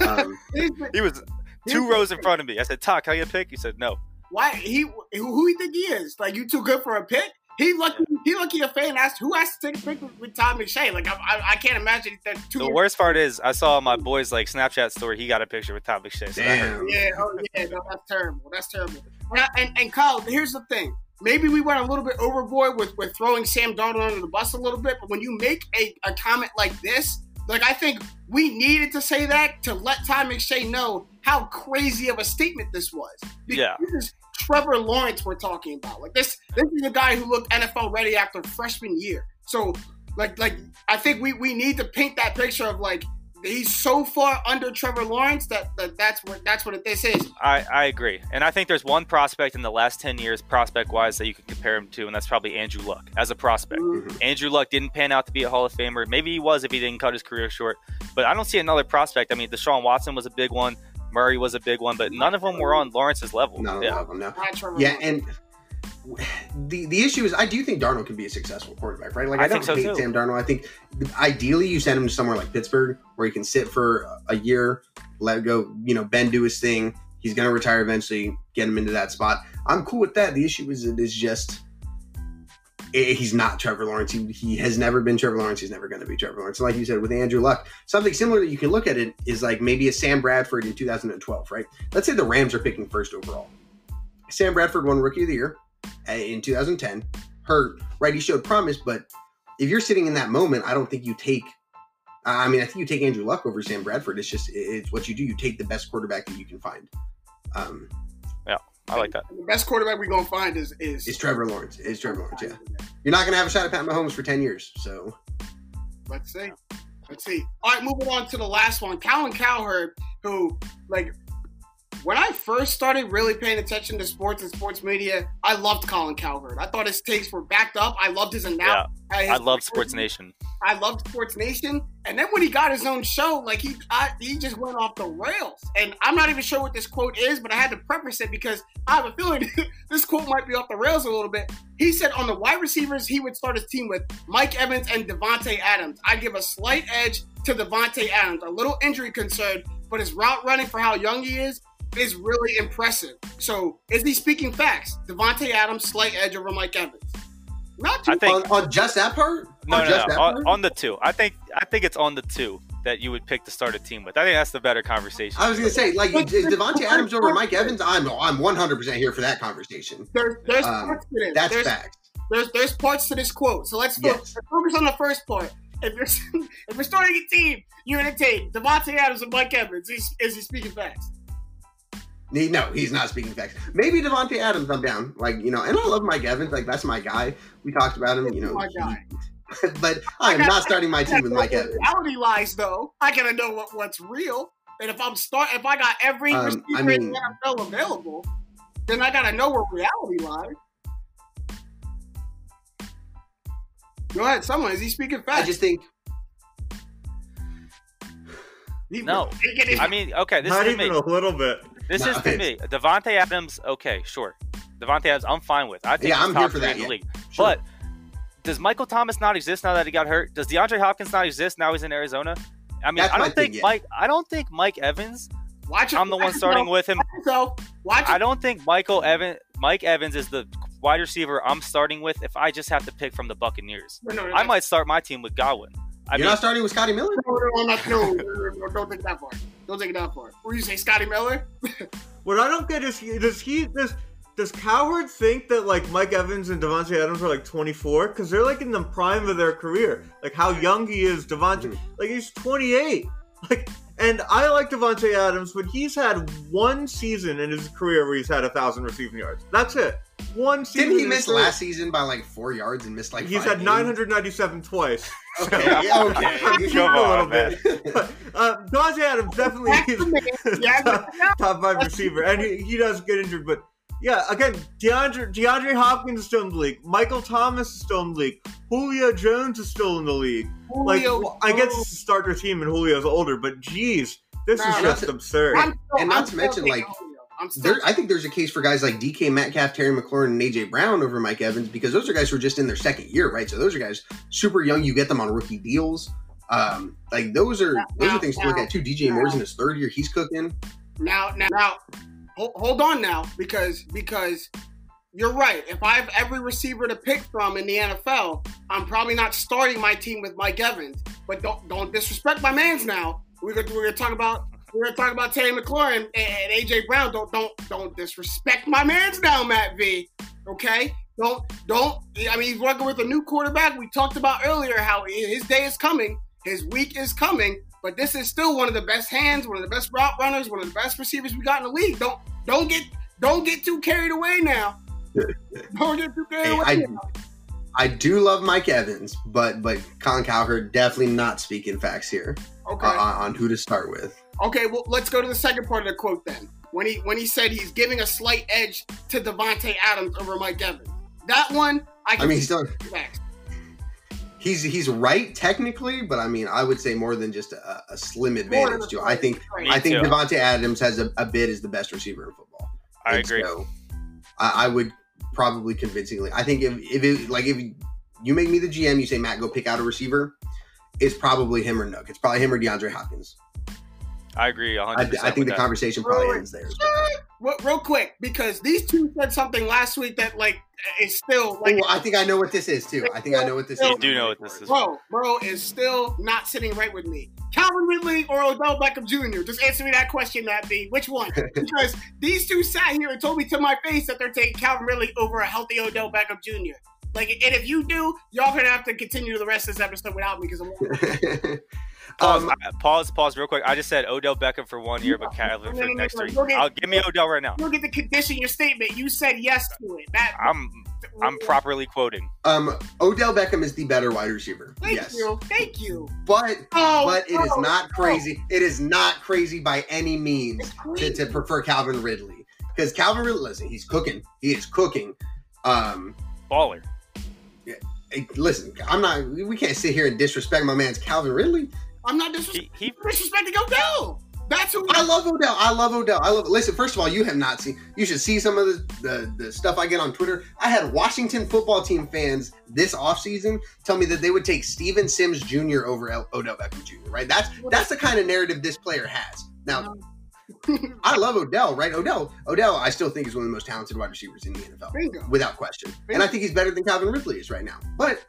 Um, He was two rows in front of me. I said, "Todd, can I get a pick?" He said, "No." Why he? Who he think he is? Like you too good for a pick? He lucky. He lucky a fan asked who has to take a picture with, with Todd McShay. Like I, I, I can't imagine that. Two The worst part is I saw my boy's like Snapchat story. He got a picture with Todd McShay. So. Damn. Yeah, oh yeah, no, that's terrible. That's terrible. And, I- and, and Kyle, here's the thing. Maybe we went a little bit overboard with, with throwing Sam Darnold under the bus a little bit, but when you make a, a comment like this, like I think we needed to say that to let Todd McShay know how crazy of a statement this was. Because Yeah. This is Trevor Lawrence we're talking about. Like this this is a guy who looked NFL ready after freshman year. So like like I think we, we need to paint that picture of like he's so far under Trevor Lawrence that, that that's what that's what this is. I, I agree. And I think there's one prospect in the last 10 years, prospect wise, that you can compare him to, and that's probably Andrew Luck as a prospect. Mm-hmm. Andrew Luck didn't pan out to be a Hall of Famer. Maybe he was if he didn't cut his career short. But I don't see another prospect. I mean, Deshaun Watson was a big one, Murray was a big one, but none of them were on Lawrence's level. No, yeah. no, no, no. Yeah, and the the issue is I do think Darnold can be a successful quarterback, right? Like I I, don't think so, hate too. Sam Darnold. I think ideally you send him to somewhere like Pittsburgh where he can sit for a year, let go, you know, Ben do his thing. He's gonna retire eventually, get him into that spot. I'm cool with that. The issue is it is just he's not Trevor Lawrence. He, he has never been Trevor Lawrence. He's never going to be Trevor Lawrence. And like you said with Andrew Luck, something similar that you can look at it is like maybe a Sam Bradford in 2012, right? Let's say the Rams are picking first overall. Sam Bradford won Rookie of the Year uh, in 2010. Hurt, right? He showed promise, but if you're sitting in that moment, I don't think you take. I mean, I think you take Andrew Luck over Sam Bradford. It's just it's what you do. You take the best quarterback that you can find. Um, I like that. The best quarterback we're gonna find is is it's Trevor Lawrence. It's Trevor Lawrence. Yeah, you're not going to have a shot at Pat Mahomes for 10 years. So Let's see. Let's see. All right, moving on to the last one. Colin Cowherd, who, like, when I first started really paying attention to sports and sports media, I loved Colin Cowherd. I thought his takes were backed up. I loved his Yeah, uh, analysis. I love Sports Nation. I loved Sports Nation. And then when he got his own show, like he I, he just went off the rails. And I'm not even sure what this quote is, but I had to preface it because I have a feeling this quote might be off the rails a little bit. He said on the wide receivers, he would start his team with Mike Evans and Davante Adams. I'd give a slight edge to Davante Adams, a little injury concern, but his route running for how young he is is really impressive. So is he speaking facts? Davante Adams, slight edge over Mike Evans. Not too I think- on, on just that part, No, on no, just no. that On, part? on the two. I think I think it's on the two that you would pick to start a team with. I think that's the better conversation. I was going to say, like, is Davante Adams over Mike Evans? I'm I'm 100 percent here for that conversation. there's there's Um, parts to this. That's there's, facts. there's there's parts to this quote. So let's fo- Yes. let's focus on the first part. If you're if you're starting a team, you're gonna take Davante Adams and Mike Evans. Is, is he speaking facts? He, no, he's not speaking facts. Maybe Davante Adams, I'm down. Like, you know, and I love Mike Evans. Like, that's my guy. We talked about him, you know. My guy. he- but I am not starting my team with Mike Evans. Reality lies though. I gotta know what, what's real. And if I'm start if I got every Um, receiver I in mean- the NFL available, then I gotta know where reality lies. Go ahead, someone. Is he speaking facts? I just think He- No. Take it in. I mean, okay, this Not is even me. a little bit. This No, is to me. Davante Adams, okay, sure. Davante Adams, I'm fine with. I think Yeah, he's I'm top here for that, in the yeah. league. Sure. But does Michael Thomas not exist now that he got hurt? Does DeAndre Hopkins not exist now he's in Arizona? I mean, That's I don't think thing, yeah. Mike. I don't think Mike Evans. watch. I'm the one starting with him. Watch yourself. Watch I don't think Michael Evan. Mike Evans is the wide receiver I'm starting with. If I just have to pick from the Buccaneers, No, no, no, I might start my team with Godwin. I you're mean, not starting with Scotty Miller. No, no, no, no, no, no, no, don't take it that far. Don't take it that far. Were you say Scotty Miller? What I don't get is he, does he does does Cowherd think that like Mike Evans and Davante Adams are like 24 because they're like in the prime of their career, like how young he is. Davante, Mhm. like he's 28. Like, and I like Davante Adams, but he's had one season in his career where he's had a thousand receiving yards. That's it. One season. Didn't he miss his career. last season by like four yards and missed like He's five had games? 997 twice. Okay, yeah, okay. You Come know a on, little bit. But, uh, Davante Adams definitely is top, top five receiver, and he, he does get injured. But yeah, again, DeAndre DeAndre Hopkins is still in the league. Michael Thomas is still in the league. Julio Jones is still in the league. Like, Julio well, I guess it's a starter team, and Julio's older. But geez, this Nah, is just that's- absurd. I'm still, And not I'm to mention, like, Julio. I'm still There, I think there's a case for guys like DK Metcalf, Terry McLaurin, and AJ Brown over Mike Evans because those are guys who are just in their second year, right? So those are guys super young. You get them on rookie deals. Um, like those are those are things to look at too. DJ Moore's in his third year; he's cooking. Now, now, now, hold, hold on now, because because you're right. If I have every receiver to pick from in the NFL, I'm probably not starting my team with Mike Evans. But don't don't disrespect my man's now. We're gonna we're gonna talk about we're gonna talk about Terry McLaurin and, AJ Brown. Don't don't don't disrespect my man's now, Matt V. Okay. Don't don't. I mean, he's working with a new quarterback. We talked about earlier how his day is coming, his week is coming. But this is still one of the best hands, one of the best route runners, one of the best receivers we got in the league. Don't don't get don't get too carried away now. don't get too carried Hey, away. I- now. I do love Mike Evans, but but Colin Cowherd definitely not speaking facts here Okay. uh, on, on who to start with. Okay, well, let's go to the second part of the quote then. When he when he said he's giving a slight edge to Davante Adams over Mike Evans. That one, I I can mean, he's done. facts. He's he's right technically, but I mean, I would say more than just a, a slim advantage. a To I think right. Me I think. Davante Adams has a, a bid as the best receiver in football. I And agree. So I, I would probably convincingly. I think if if it like if you make me the GM, you say Matt, go pick out a receiver. It's probably him or Nuk. It's probably him or DeAndre Hopkins. I agree. 100% I, I think with the that. conversation probably Wait, ends there. Real, real quick, because these two said something last week that like is still like Oh, I think I know what this is too. I think I know what this You is. do know what this is. bro, bro is still not sitting right with me. Calvin Ridley or Odell Beckham Jr. Just answer me that question, that be which one? Because these two sat here and told me to my face that they're taking Calvin Ridley over a healthy Odell Beckham Jr. Like, and if you do, y'all gonna have to continue the rest of this episode without me because I'm. Pause, um, pause, pause, real quick. I just said Odell Beckham for one year, but Calvin No, for no, no, next no, three. get- I'll give me Odell right now. You'll get to condition your statement. You said yes to it. That I'm I'm properly quoting. um, Odell Beckham is the better wide receiver. Thank yes, you, thank you. but Oh, but it is oh, not oh. crazy. It is not crazy by any means to, to prefer Calvin Ridley because Calvin Ridley, listen, he's cooking. He is cooking. Um, Baller. hey, listen, I'm not. We can't sit here and disrespect my man's Calvin Ridley. I'm not disrespecting, He, he disrespecting Odell. That's who. I love Odell. I love Odell. I love. Listen, first of all, you have not seen. You should see some of the, the the stuff I get on Twitter. I had Washington football team fans this offseason tell me that they would take Steven Sims Jr. over El- Odell Beckham Jr. Right? That's that's the kind of narrative this player has. Now, um, I love Odell. Right? Odell. Odell. I still think is one of the most talented wide receivers in the NFL, Bingo. without question. And I think he's better than Calvin Ridley is right now. But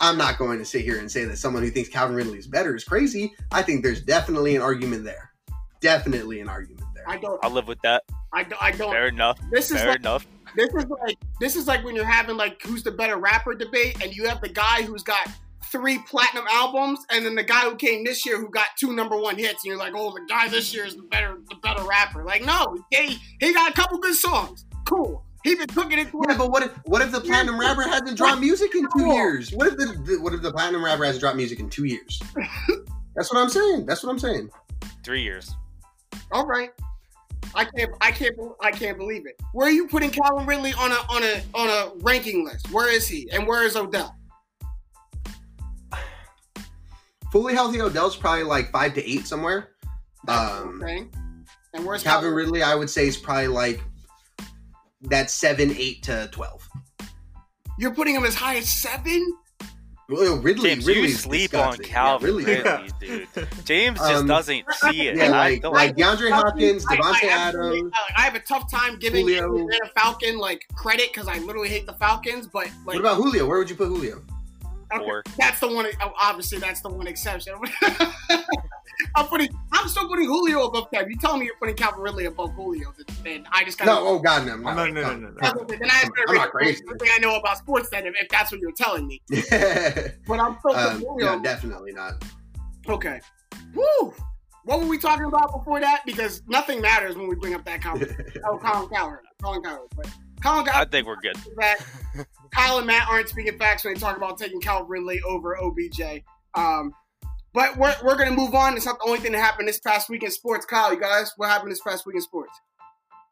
I'm not going to sit here and say that someone who thinks Calvin Ridley is better is crazy. I think there's definitely an argument there. Definitely an argument there. I don't. I'll live with that. I don't. I don't. Fair enough. This is Fair like enough. this is like this is like when you're having like who's the better rapper debate, and you have the guy who's got three platinum albums, and then the guy who came this year who got two number one hits, and you're like, oh, the guy this year is the better the better rapper. Like, no, he he got a couple good songs. Cool. He been cooking it. Yeah, but what if what if the platinum rapper hasn't dropped music in two years? What if the, the what if the platinum rapper hasn't dropped music in two years? That's what I'm saying. That's what I'm saying. Three years. All right. I can't. I can't. I can't believe it. Where are you putting Calvin Ridley on a on a on a ranking list? Where is he? And where is Odell? Fully healthy Odell's probably like five to eight somewhere. Um, okay. And where's Calvin Ridley, I would say, is probably like that seven, eight to twelve. You're putting him as high as seven. Well, Ridley, James, you Ridley's sleep on disgusting. Yeah, Calvin Ridley- Ridley, dude. James just Um, doesn't see it. Yeah, like, like DeAndre Hopkins, I- I Davante Adams. I have a tough time giving Julio. Atlanta Falcon like credit because I literally hate the Falcons. But like, What about Julio? Where would you put Julio? okay, that's the one. Obviously, that's the one exception. I'm putting. I'm still putting Julio above Calvin. You tell me you're putting Calvin Ridley above Julio, then I just got No, oh God, no, no, No, no, no, no, no. Then I I'm not crazy. Everything I know about sports, then if, if that's what you're telling me. no. But I'm still putting um, Julio. no, definitely not. Okay. Woo! What were we talking about before that? Because nothing matters when we bring up that comment. oh, Colin Cowherd. Colin Cowherd. But Colin I think we're good. that Kyle and Matt aren't speaking facts when they talk about taking Calvin Ridley over OBJ. Um, but we're, we're going to move on. It's not the only thing that happened this past week in sports. Kyle, you guys, what happened this past week in sports?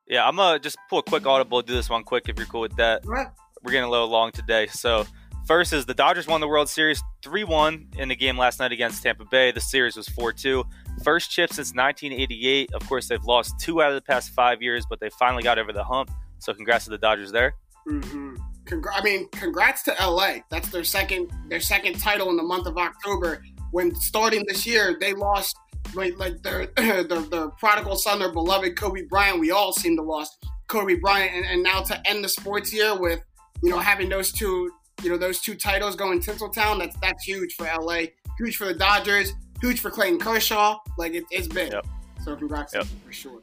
Yeah, I'm gonna just pull a quick audible. Do this one quick if you're cool with that. What? We're getting a little long today. So first is the Dodgers won the World Series 3-1 in the game last night against Tampa Bay. The series was 4-2. First chip since 1988. Of course, they've lost two out of the past five years, but they finally got over the hump. So congrats to the Dodgers there. Mm-hmm. Congr- I mean, congrats to LA. That's their second their second title in the month of October. When starting this year, they lost like like their their, their prodigal son, their beloved Kobe Bryant. We all seem to lost Kobe Bryant, and, and now to end the sports year with you know having those two you know those two titles going Tinseltown. That's that's huge for LA, huge for the Dodgers, huge for Clayton Kershaw. Like it, it's big. Yep. So congrats Yep. for sure.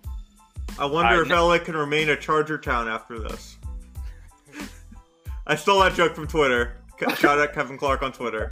I wonder All if right, LA can remain a Charger town after this. I stole that joke from Twitter. Shout out Kevin Clark on Twitter.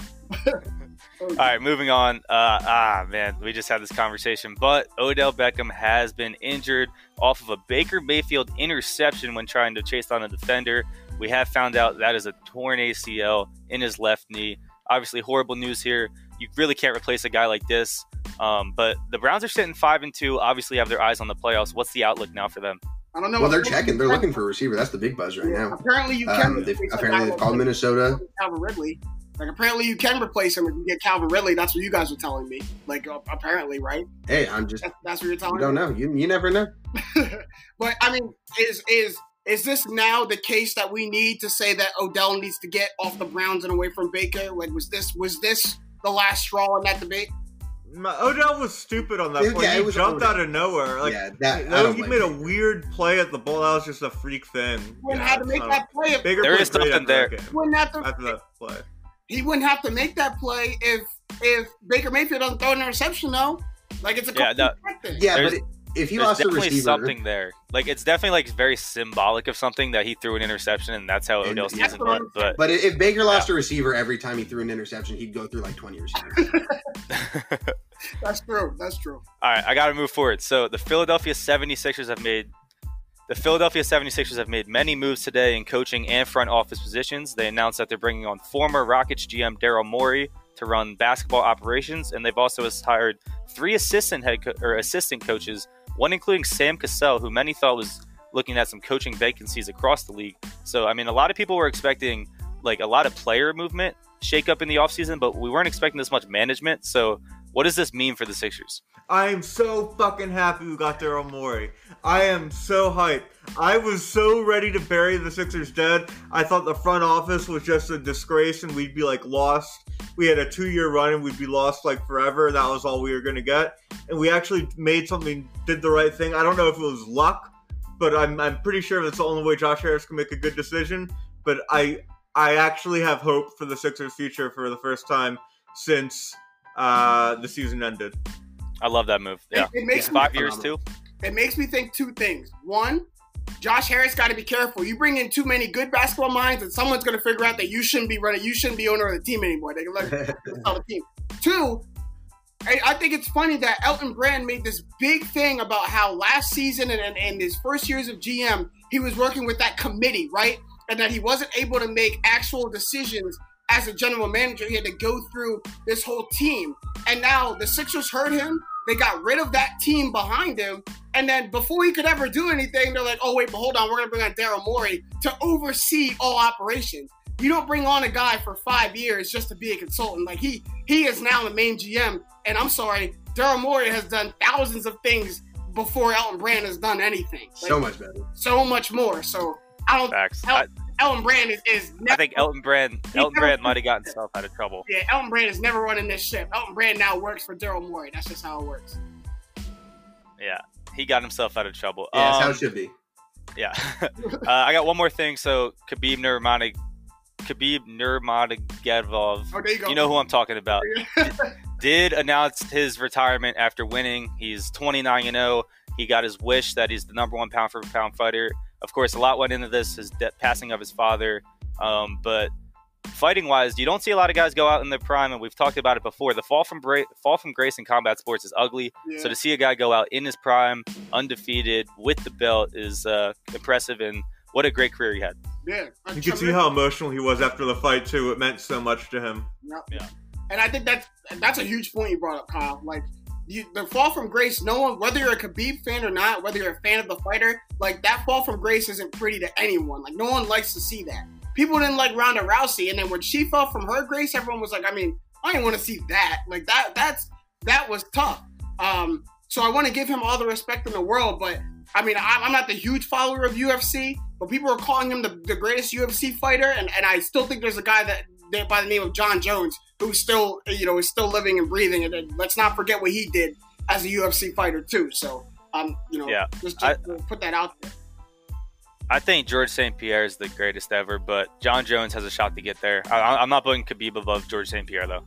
All right, moving on. Uh, ah, man, we just had this conversation, but Odell Beckham has been injured off of a Baker Mayfield interception when trying to chase down a defender. We have found out that is a torn ACL in his left knee. Obviously, horrible news here. You really can't replace a guy like this. Um, but the Browns are sitting five and two. Obviously, have their eyes on the playoffs. What's the outlook now for them? I don't know. Well, they're checking. They're looking for a receiver. That's the big buzz right now. Apparently, you can. Um, they've, apparently, they've called Minnesota. Calvin Ridley. Like apparently, you can replace him if you get Calvin Ridley. That's what you guys were telling me. Like uh, apparently, right? Hey, I'm just. That's, that's what you're telling You me. don't know. You you never know. but I mean, is is is this now the case that we need to say that Odell needs to get off the Browns and away from Baker? Like, was this was this the last straw in that debate? My- Odell was stupid on that Dude, play. yeah, he jumped Odell. out of nowhere. Like yeah, that. I that- don't he blame made a weird play at the ball. That was just a freak thing. He wouldn't Yeah, have to make that play. If, Baker There played is something there. game. wouldn't have to. After that play. He wouldn't have to make that play if if Baker Mayfield doesn't throw an interception though. Like it's a Yeah, no. thing. Yeah, There's- but if he There's lost a definitely receiver, something there. Like it's definitely like very symbolic of something that he threw an interception, and that's how And- Odell's yeah. season went. But but if Baker lost a receiver every time he threw an interception, he'd go through like 20 receivers. That's true. That's true. All right, I got to move forward. So the Philadelphia 76ers have made the Philadelphia 76ers have made many moves today in coaching and front office positions. They announced that they're bringing on former Rockets GM Daryl Morey to run basketball operations, and they've also hired three assistant head co- or assistant coaches, one including Sam Cassell, who many thought was looking at some coaching vacancies across the league. So, I mean, a lot of people were expecting like a lot of player movement shake up in the offseason, but we weren't expecting this much management. So, what does this mean for the Sixers? I am so fucking happy we got Daryl Morey. I am so hyped. I was so ready to bury the Sixers dead. I thought the front office was just a disgrace and we'd be like lost. We had a two year run and we'd be lost like forever. That was all we were gonna get. And we actually made something, did the right thing. I don't know if it was luck, but I'm, I'm pretty sure that's the only way Josh Harris can make a good decision. But I I actually have hope for the Sixers' future for the first time since uh, the season ended. I love that move. Yeah. It, it makes Yeah. Five years too. it makes me think two things. One, Josh Harris got to be careful. You bring in too many good basketball minds, and someone's going to figure out that you shouldn't be running, you shouldn't be owner of the team anymore. They can let sell the team. Two, I, I think it's funny that Elton Brand made this big thing about how last season and, and, and his first years of GM, he was working with that committee, right? And that he wasn't able to make actual decisions as a general manager. He had to go through this whole team. And now the Sixers heard him. They got rid of that team behind him. And then before he could ever do anything, they're like, oh, wait, but hold on. We're going to bring on Daryl Morey to oversee all operations. You don't bring on a guy for five years just to be a consultant. Like he he is now the main GM. And I'm sorry, Daryl Morey has done thousands of things before Elton Brand has done anything. Like, so much better. so much more. So I don't. Facts. El- I, Elton Brand is, is never, I think Elton Brand Elton Brand might have gotten himself out of trouble. Yeah, Elton Brand is never running this ship. Elton Brand now works for Daryl Morey. That's just how it works. Yeah. He got himself out of trouble. Yeah, that's how Um, it should be. Yeah. uh, I got one more thing. So Khabib Nurmagomedov, Khabib Nurmagomedov, Oh, there you go. you know who I'm talking about, did announce his retirement after winning. He's 29 and 0. He got his wish that he's the number one pound for pound fighter. Of course, a lot went into this, his de- passing of his father. Um, but fighting wise, you don't see a lot of guys go out in their prime, and we've talked about it before. The fall from bra- fall from grace in combat sports is ugly. Yeah. So to see a guy go out in his prime, undefeated, with the belt, is uh, impressive. And what a great career he had. yeah. a You can see how emotional he was after the fight too. It meant so much to him. Yep. Yeah. And I think that's that's a huge point you brought up, Kyle. Like you, the fall from grace. No one, whether you're a Khabib fan or not, whether you're a fan of the fighter, like that fall from grace isn't pretty to anyone. Like no one likes to see that. People didn't like Ronda Rousey, and then when she fell from her grace, everyone was like, I mean, I didn't want to see that. Like that. That's that was tough. Um, so I want to give him all the respect in the world, but I mean, I'm I'm not the huge follower of UFC, but people are calling him the, the greatest UFC fighter, and, and I still think there's a guy that by the name of Jon Jones who's still you know is still living and breathing. And then let's not forget what he did as a UFC fighter too. So um, you know, Yeah. just, just I- put that out there. I think George St. Pierre is the greatest ever, but John Jones has a shot to get there. I, I'm not putting Khabib above George St. Pierre, though.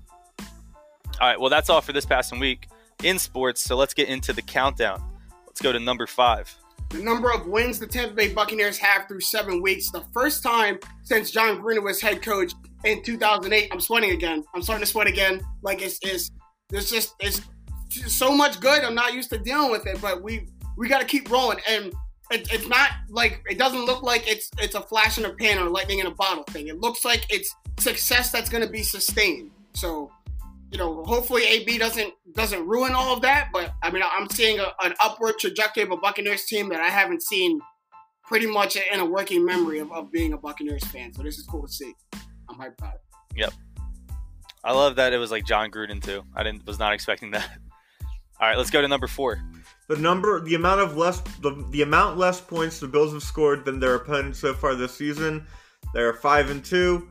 All right, well, that's all for this past week in sports. So let's get into the countdown. Let's go to number five. The number of wins the Tampa Bay Buccaneers have through seven weeks, the first time since Jon Gruden was head coach in 2008. I'm sweating again. I'm starting to sweat again. Like it's it's there's just it's just so much good. I'm not used to dealing with it, but we we got to keep rolling. And it, it's not like it doesn't look like it's it's a flash in a pan or lightning in a bottle thing. It looks like it's success that's going to be sustained. So you know, hopefully AB doesn't doesn't ruin all of that. But I mean, I'm seeing a, an upward trajectory of a Buccaneers team that I haven't seen pretty much in a working memory of, of being a Buccaneers fan. So this is cool to see. I'm hyped about it. I love that it was like Jon Gruden, too. I didn't was not expecting that. All right, let's go to number four. The number, the amount of less, the, the amount less points the Bills have scored than their opponents so far this season. They're five and two.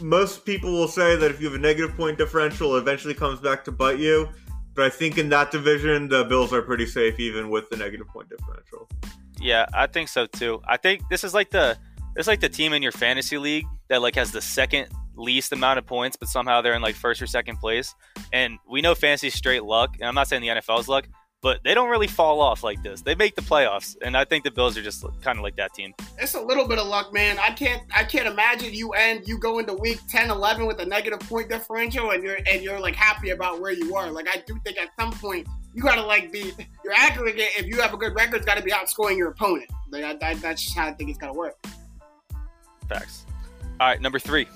Most people will say that if you have a negative point differential, it eventually comes back to bite you. But I think in that division, the Bills are pretty safe, even with the negative point differential. Yeah, I think so too. I think this is like the is like the team in your fantasy league that like has the second least amount of points, but somehow they're in like first or second place. And we know fantasy straight luck, and I'm not saying the NFL's luck, but they don't really fall off like this. They make the playoffs, and I think the Bills are just kind of like that team. It's a little bit of luck, man. I can't I can't imagine you end you go into week 10, 11 with a negative point differential and you're and you're like happy about where you are. Like I do think at some point you gotta like be your aggregate if you have a good record, it's gotta be outscoring your opponent. Like I, I, that's just how I think it's gotta work. Facts. All right, number three.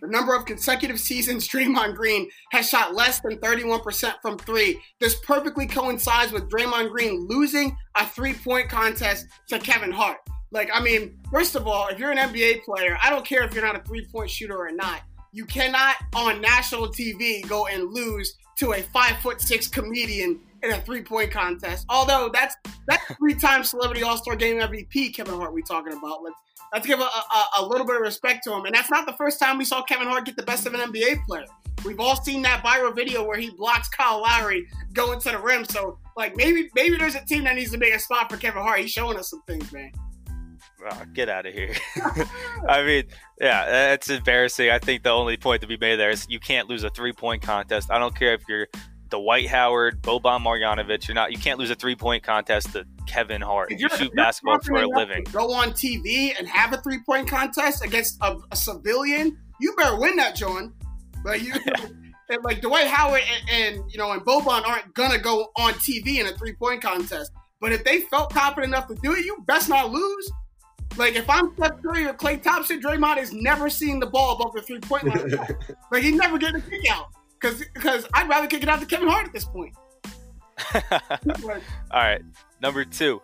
The number of consecutive seasons Draymond Green has shot less than 31% from three. This perfectly coincides with Draymond Green losing a three point contest to Kevin Hart. Like, I mean, first of all, if you're an NBA player, I don't care if you're not a three point shooter or not. You cannot on national TV go and lose to a five foot six comedian in a three point contest. Although that's that's three time celebrity all star game MVP Kevin Hart we talking about. Let's let's give a, a, a little bit of respect to him. And that's not the first time we saw Kevin Hart get the best of an NBA player. We've all seen that viral video where he blocks Kyle Lowry going to the rim. So like maybe maybe there's a team that needs to make a spot for Kevin Hart. He's showing us some things, man. Oh, get out of here. I mean, yeah, that's embarrassing. I think the only point to be made there is you can't lose a three point contest. I don't care if you're Dwight Howard, Boban Marjanovic. You're not. You can't lose a three point contest to Kevin Hart. You you're- shoot if you're basketball for a living. Go on TV and have a three point contest against a, a civilian. You better win that, John. But you, and like Dwight Howard and, and you know and Boban aren't gonna go on TV in a three point contest. But if they felt confident enough to do it, you best not lose. Like if I'm Steph Curry or Klay Thompson, Draymond is never seeing the ball above the three point line. like he's never getting a kick out because because I'd rather kick it out to Kevin Hart at this point. Like, All right, number two.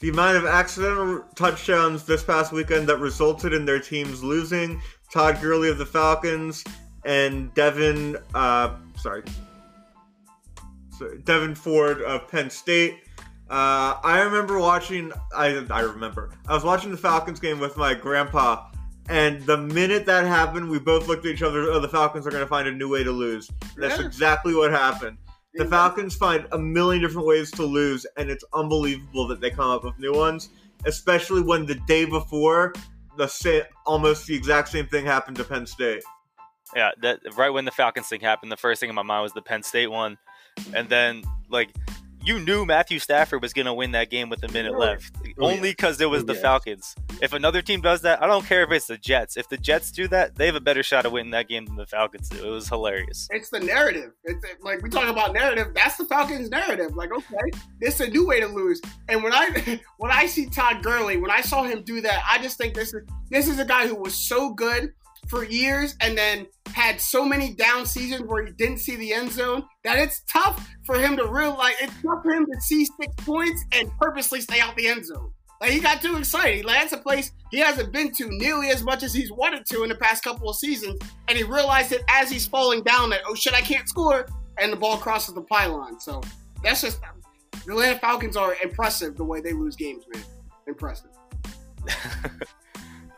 The amount of accidental touchdowns this past weekend that resulted in their teams losing Todd Gurley of the Falcons and Devyn, uh, sorry, sorry Devyn Ford of Penn State. Uh, I remember watching. I I remember. I was watching the Falcons game with my grandpa, and the minute that happened, we both looked at each other. Oh, the Falcons are going to find a new way to lose. That's Yeah. exactly what happened. The Falcons find a million different ways to lose, and it's unbelievable that they come up with new ones. Especially when the day before, the sa- almost the exact same thing happened to Penn State. Yeah, that right when the Falcons thing happened, the first thing in my mind was the Penn State one, and then like you knew Matthew Stafford was going to win that game with a minute left, Oh, only because it was Oh, the. Falcons. If another team does that, I don't care if it's the Jets. If the Jets do that, they have a better shot of winning that game than the Falcons do. It was hilarious. It's the narrative. It's like we talk about narrative. That's the Falcons' narrative. Like, okay, this is a new way to lose. And when I when I see Todd Gurley, when I saw him do that, I just think this is this is a guy who was so good for years and then had so many down seasons where he didn't see the end zone that it's tough for him to realize it's tough for him to see six points and purposely stay out the end zone. Like he got too excited. Like that's a place he hasn't been to nearly as much as he's wanted to in the past couple of seasons. And he realized it as he's falling down that oh shit I can't score, and the ball crosses the pylon. So that's just the Atlanta Falcons are impressive the way they lose games, man. Impressive.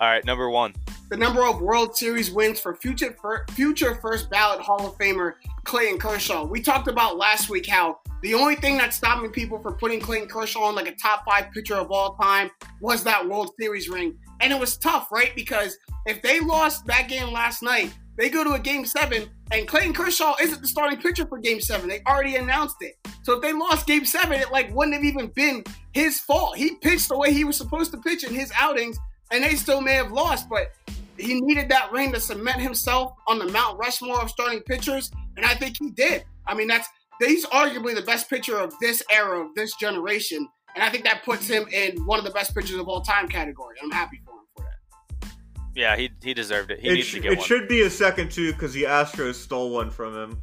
All right, number one. The number of World Series wins for future future first ballot Hall of Famer Clayton Kershaw. We talked about last week how The only thing that's stopping people from putting Clayton Kershaw on like a top five pitcher of all time was that World Series ring. And it was tough, right? Because if they lost that game last night, they go to a game seven, and Clayton Kershaw isn't the starting pitcher for game seven. They already announced it. So if they lost game seven, it like wouldn't have even been his fault. He pitched the way he was supposed to pitch in his outings, and they still may have lost, but he needed that ring to cement himself on the Mount Rushmore of starting pitchers, and I think he did. I mean, that's he's arguably the best pitcher of this era of this generation, and I think that puts him in one of the best pitchers of all time category. I'm happy for him for that. Yeah, he he deserved it. He it needs sh- to get it one. should be a second too because the Astros stole one from him.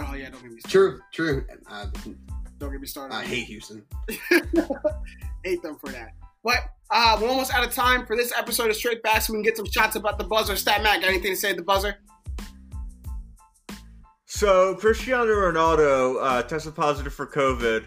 Oh yeah, don't get me started. True, true. Uh, Don't get me started. I hate Houston. hate them for that. But uh, we're almost out of time for this episode of Straight Facts, so we can get some shots about the buzzer. Stat Matt, got anything to say at the buzzer? So Cristiano Ronaldo uh, tested positive for COVID,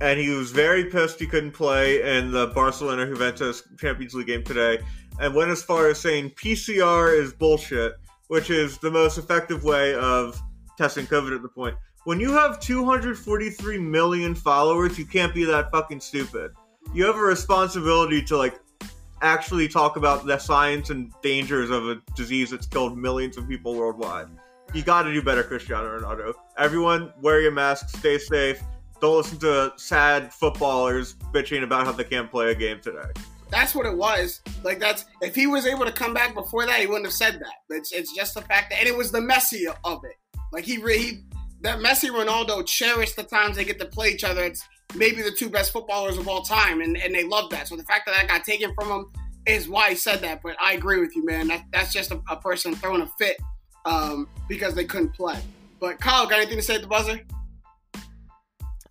and he was very pissed he couldn't play in the Barcelona Juventus Champions League game today, and went as far as saying PCR is bullshit, which is the most effective way of testing COVID at the point. When you have 243 million followers, you can't be that fucking stupid. You have a responsibility to like actually talk about the science and dangers of a disease that's killed millions of people worldwide. You got to do better, Cristiano Ronaldo. Everyone, wear your mask, stay safe. Don't listen to sad footballers bitching about how they can't play a game today. That's what it was. Like that's if he was able to come back before that, he wouldn't have said that. It's it's just the fact that, and it was the Messi of it. Like he really that Messi Ronaldo cherish the times they get to play each other. It's maybe the two best footballers of all time, and, and they love that. So the fact that that got taken from him is why he said that. But I agree with you, man. That, that's just a, a person throwing a fit um, because they couldn't play. But Kyle, got anything to say at the buzzer?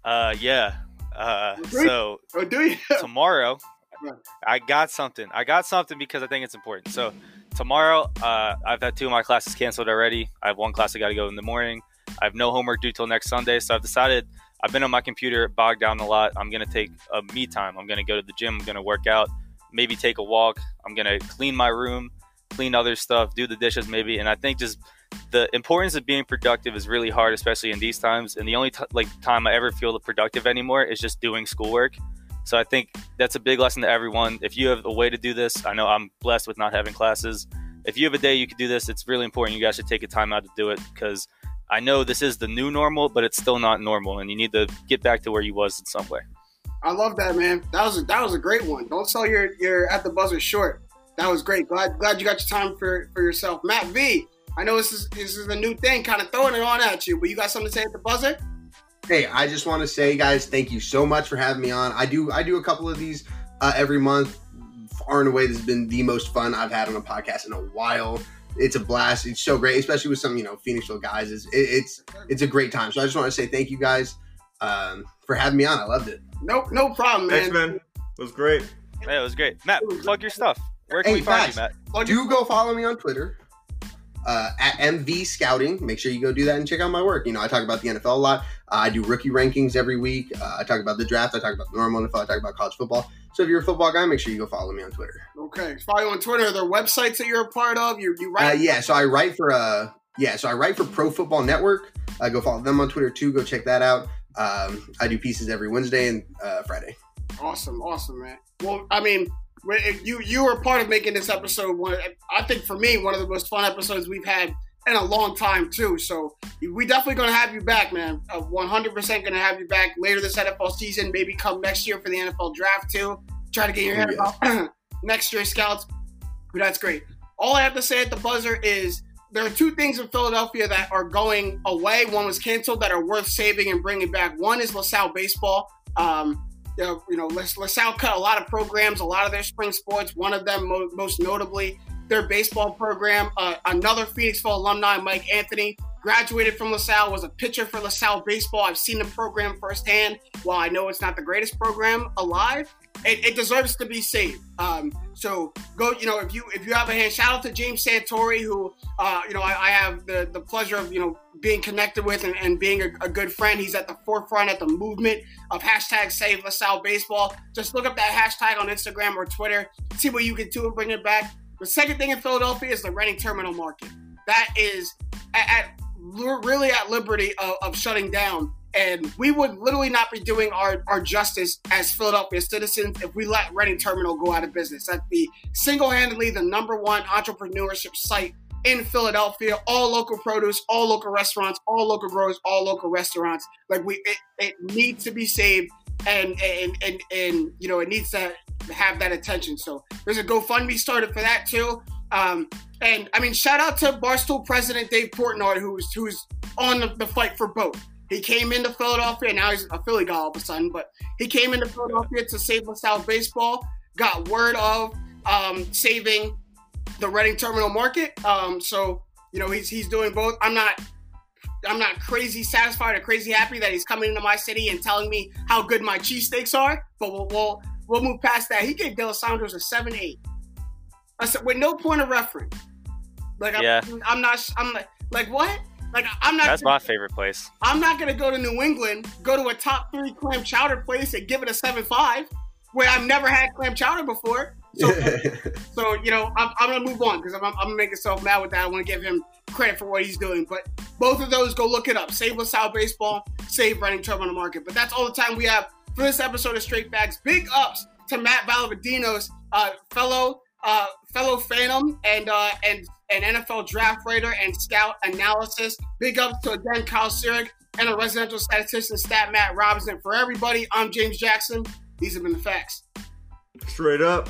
Uh, yeah. Uh, so Or do you? tomorrow, Right. I got something. I got something because I think it's important. So tomorrow, uh, I've had two of my classes canceled already. I have one class I got to go in the morning. I have no homework due till next Sunday, so I've decided I've been on my computer bogged down a lot. I'm gonna take a me time. I'm gonna go to the gym. I'm gonna work out. Maybe take a walk. I'm gonna clean my room, clean other stuff, do the dishes maybe. And I think just the importance of being productive is really hard, especially in these times. And the only t- like time I ever feel productive anymore is just doing schoolwork. So I think that's a big lesson to everyone. If you have a way to do this, I know I'm blessed with not having classes. If you have a day you could do this, it's really important. You guys should take a time out to do it because I know this is the new normal, but it's still not normal, and you need to get back to where you was in some way. I love that, man. That was a, that was a great one. Don't sell your your at the buzzer short. That was great. Glad glad you got your time for for yourself, Matt V. I know this is this is a new thing, kind of throwing it on at you, but you got something to say at the buzzer? Hey, I just want to say, guys, thank you so much for having me on. I do I do a couple of these uh, every month. Far and away, this has been the most fun I've had on a podcast in a while. It's a blast. It's so great, especially with some you know Phoenixville guys. It's it's it's a great time. So I just want to say thank you guys um, for having me on. I loved it. Nope, no problem, man. Thanks, man. It was great. Yeah, it was great. Matt, plug your stuff. Where can Hey, we find facts. you, Matt? Do go follow me on Twitter uh, at MV Scouting. Make sure you go do that and check out my work. You know, I talk about the NFL a lot. Uh, I do rookie rankings every week. Uh, I talk about the draft. I talk about the normal NFL. I talk about college football. So if you're a football guy, make sure you go follow me on Twitter. Okay, follow you on Twitter. Are there websites that you're a part of? You you Uh, write? yeah, so I write for uh, yeah, so I write for Pro Football Network. Uh, go follow them on Twitter too. Go check that out. Um, I do pieces every Wednesday and uh, Friday. Awesome, awesome, man. Well, I mean, you you were part of making this episode. One, I think for me, one of the most fun episodes we've had in a long time too. So we definitely gonna have you back, man. One hundred percent gonna have you back later this NFL season. Maybe come next year for the NFL draft too. Try to get your head Yes. about next year scouts. But that's great. All I have to say at the buzzer is there are two things in Philadelphia that are going away. One was canceled that are worth saving and bringing back. One is LaSalle baseball. Um, you know, you know, LaSalle cut a lot of programs, a lot of their spring sports. One of them, mo- most notably, their baseball program. Uh, another Phoenixville alumni, Mike Anthony, graduated from LaSalle, was a pitcher for LaSalle baseball. I've seen the program firsthand. While I know it's not the greatest program alive, it, it deserves to be saved. Um, so go, you know, if you if you have a hand, shout out to James Santori, who, uh, you know, I, I have the the pleasure of you know being connected with and, and being a, a good friend. He's at the forefront at the movement of hashtag Save LaSalle Baseball. Just look up that hashtag on Instagram or Twitter, see what you can do and bring it back. The second thing in Philadelphia is the Reading Terminal Market. That is at, at really at liberty of, of shutting down. And we would literally not be doing our, our justice as Philadelphia citizens if we let Reading Terminal go out of business. That'd be single handedly the number one entrepreneurship site in Philadelphia. All local produce, all local restaurants, all local growers, all local restaurants. Like we, it, it needs to be saved, and and and and you know it needs to have that attention. So there's a GoFundMe started for that too. Um, and I mean, shout out to Barstool president Dave Portnoy, who's who's on the, the fight for both. He came into Philadelphia, now he's a Philly guy all of a sudden, but he came into Philadelphia to save LaSalle baseball. Got word of um, saving the Reading Terminal Market. Um, so you know he's he's doing both. I'm not I'm not crazy satisfied or crazy happy that he's coming into my city and telling me how good my cheesesteaks are, but we'll, we'll we'll move past that. He gave D'Alessandro's a seven eight. I said with no point of reference. Like I'm, Yeah. I'm not I'm like like what? Like I'm not That's my favorite place. I'm not gonna go to New England, go to a top three clam chowder place and give it a seven five, where I've never had clam chowder before. So, so you know, I'm, I'm gonna move on because I'm, I'm gonna make myself mad with that. I want to give him credit for what he's doing. But both of those, go look it up. Save LaSalle baseball, save running trouble on the Market. But that's all the time we have for this episode of Straight Facts. Big ups to Matt Valdovinos, uh, fellow uh, fellow Phantom and uh, and an NFL draft writer and scout analysis. Big ups to again Kyle Sirik and a residential statistician, stat Matt Robinson. For everybody, I'm James Jackson. These have been the facts. Straight up.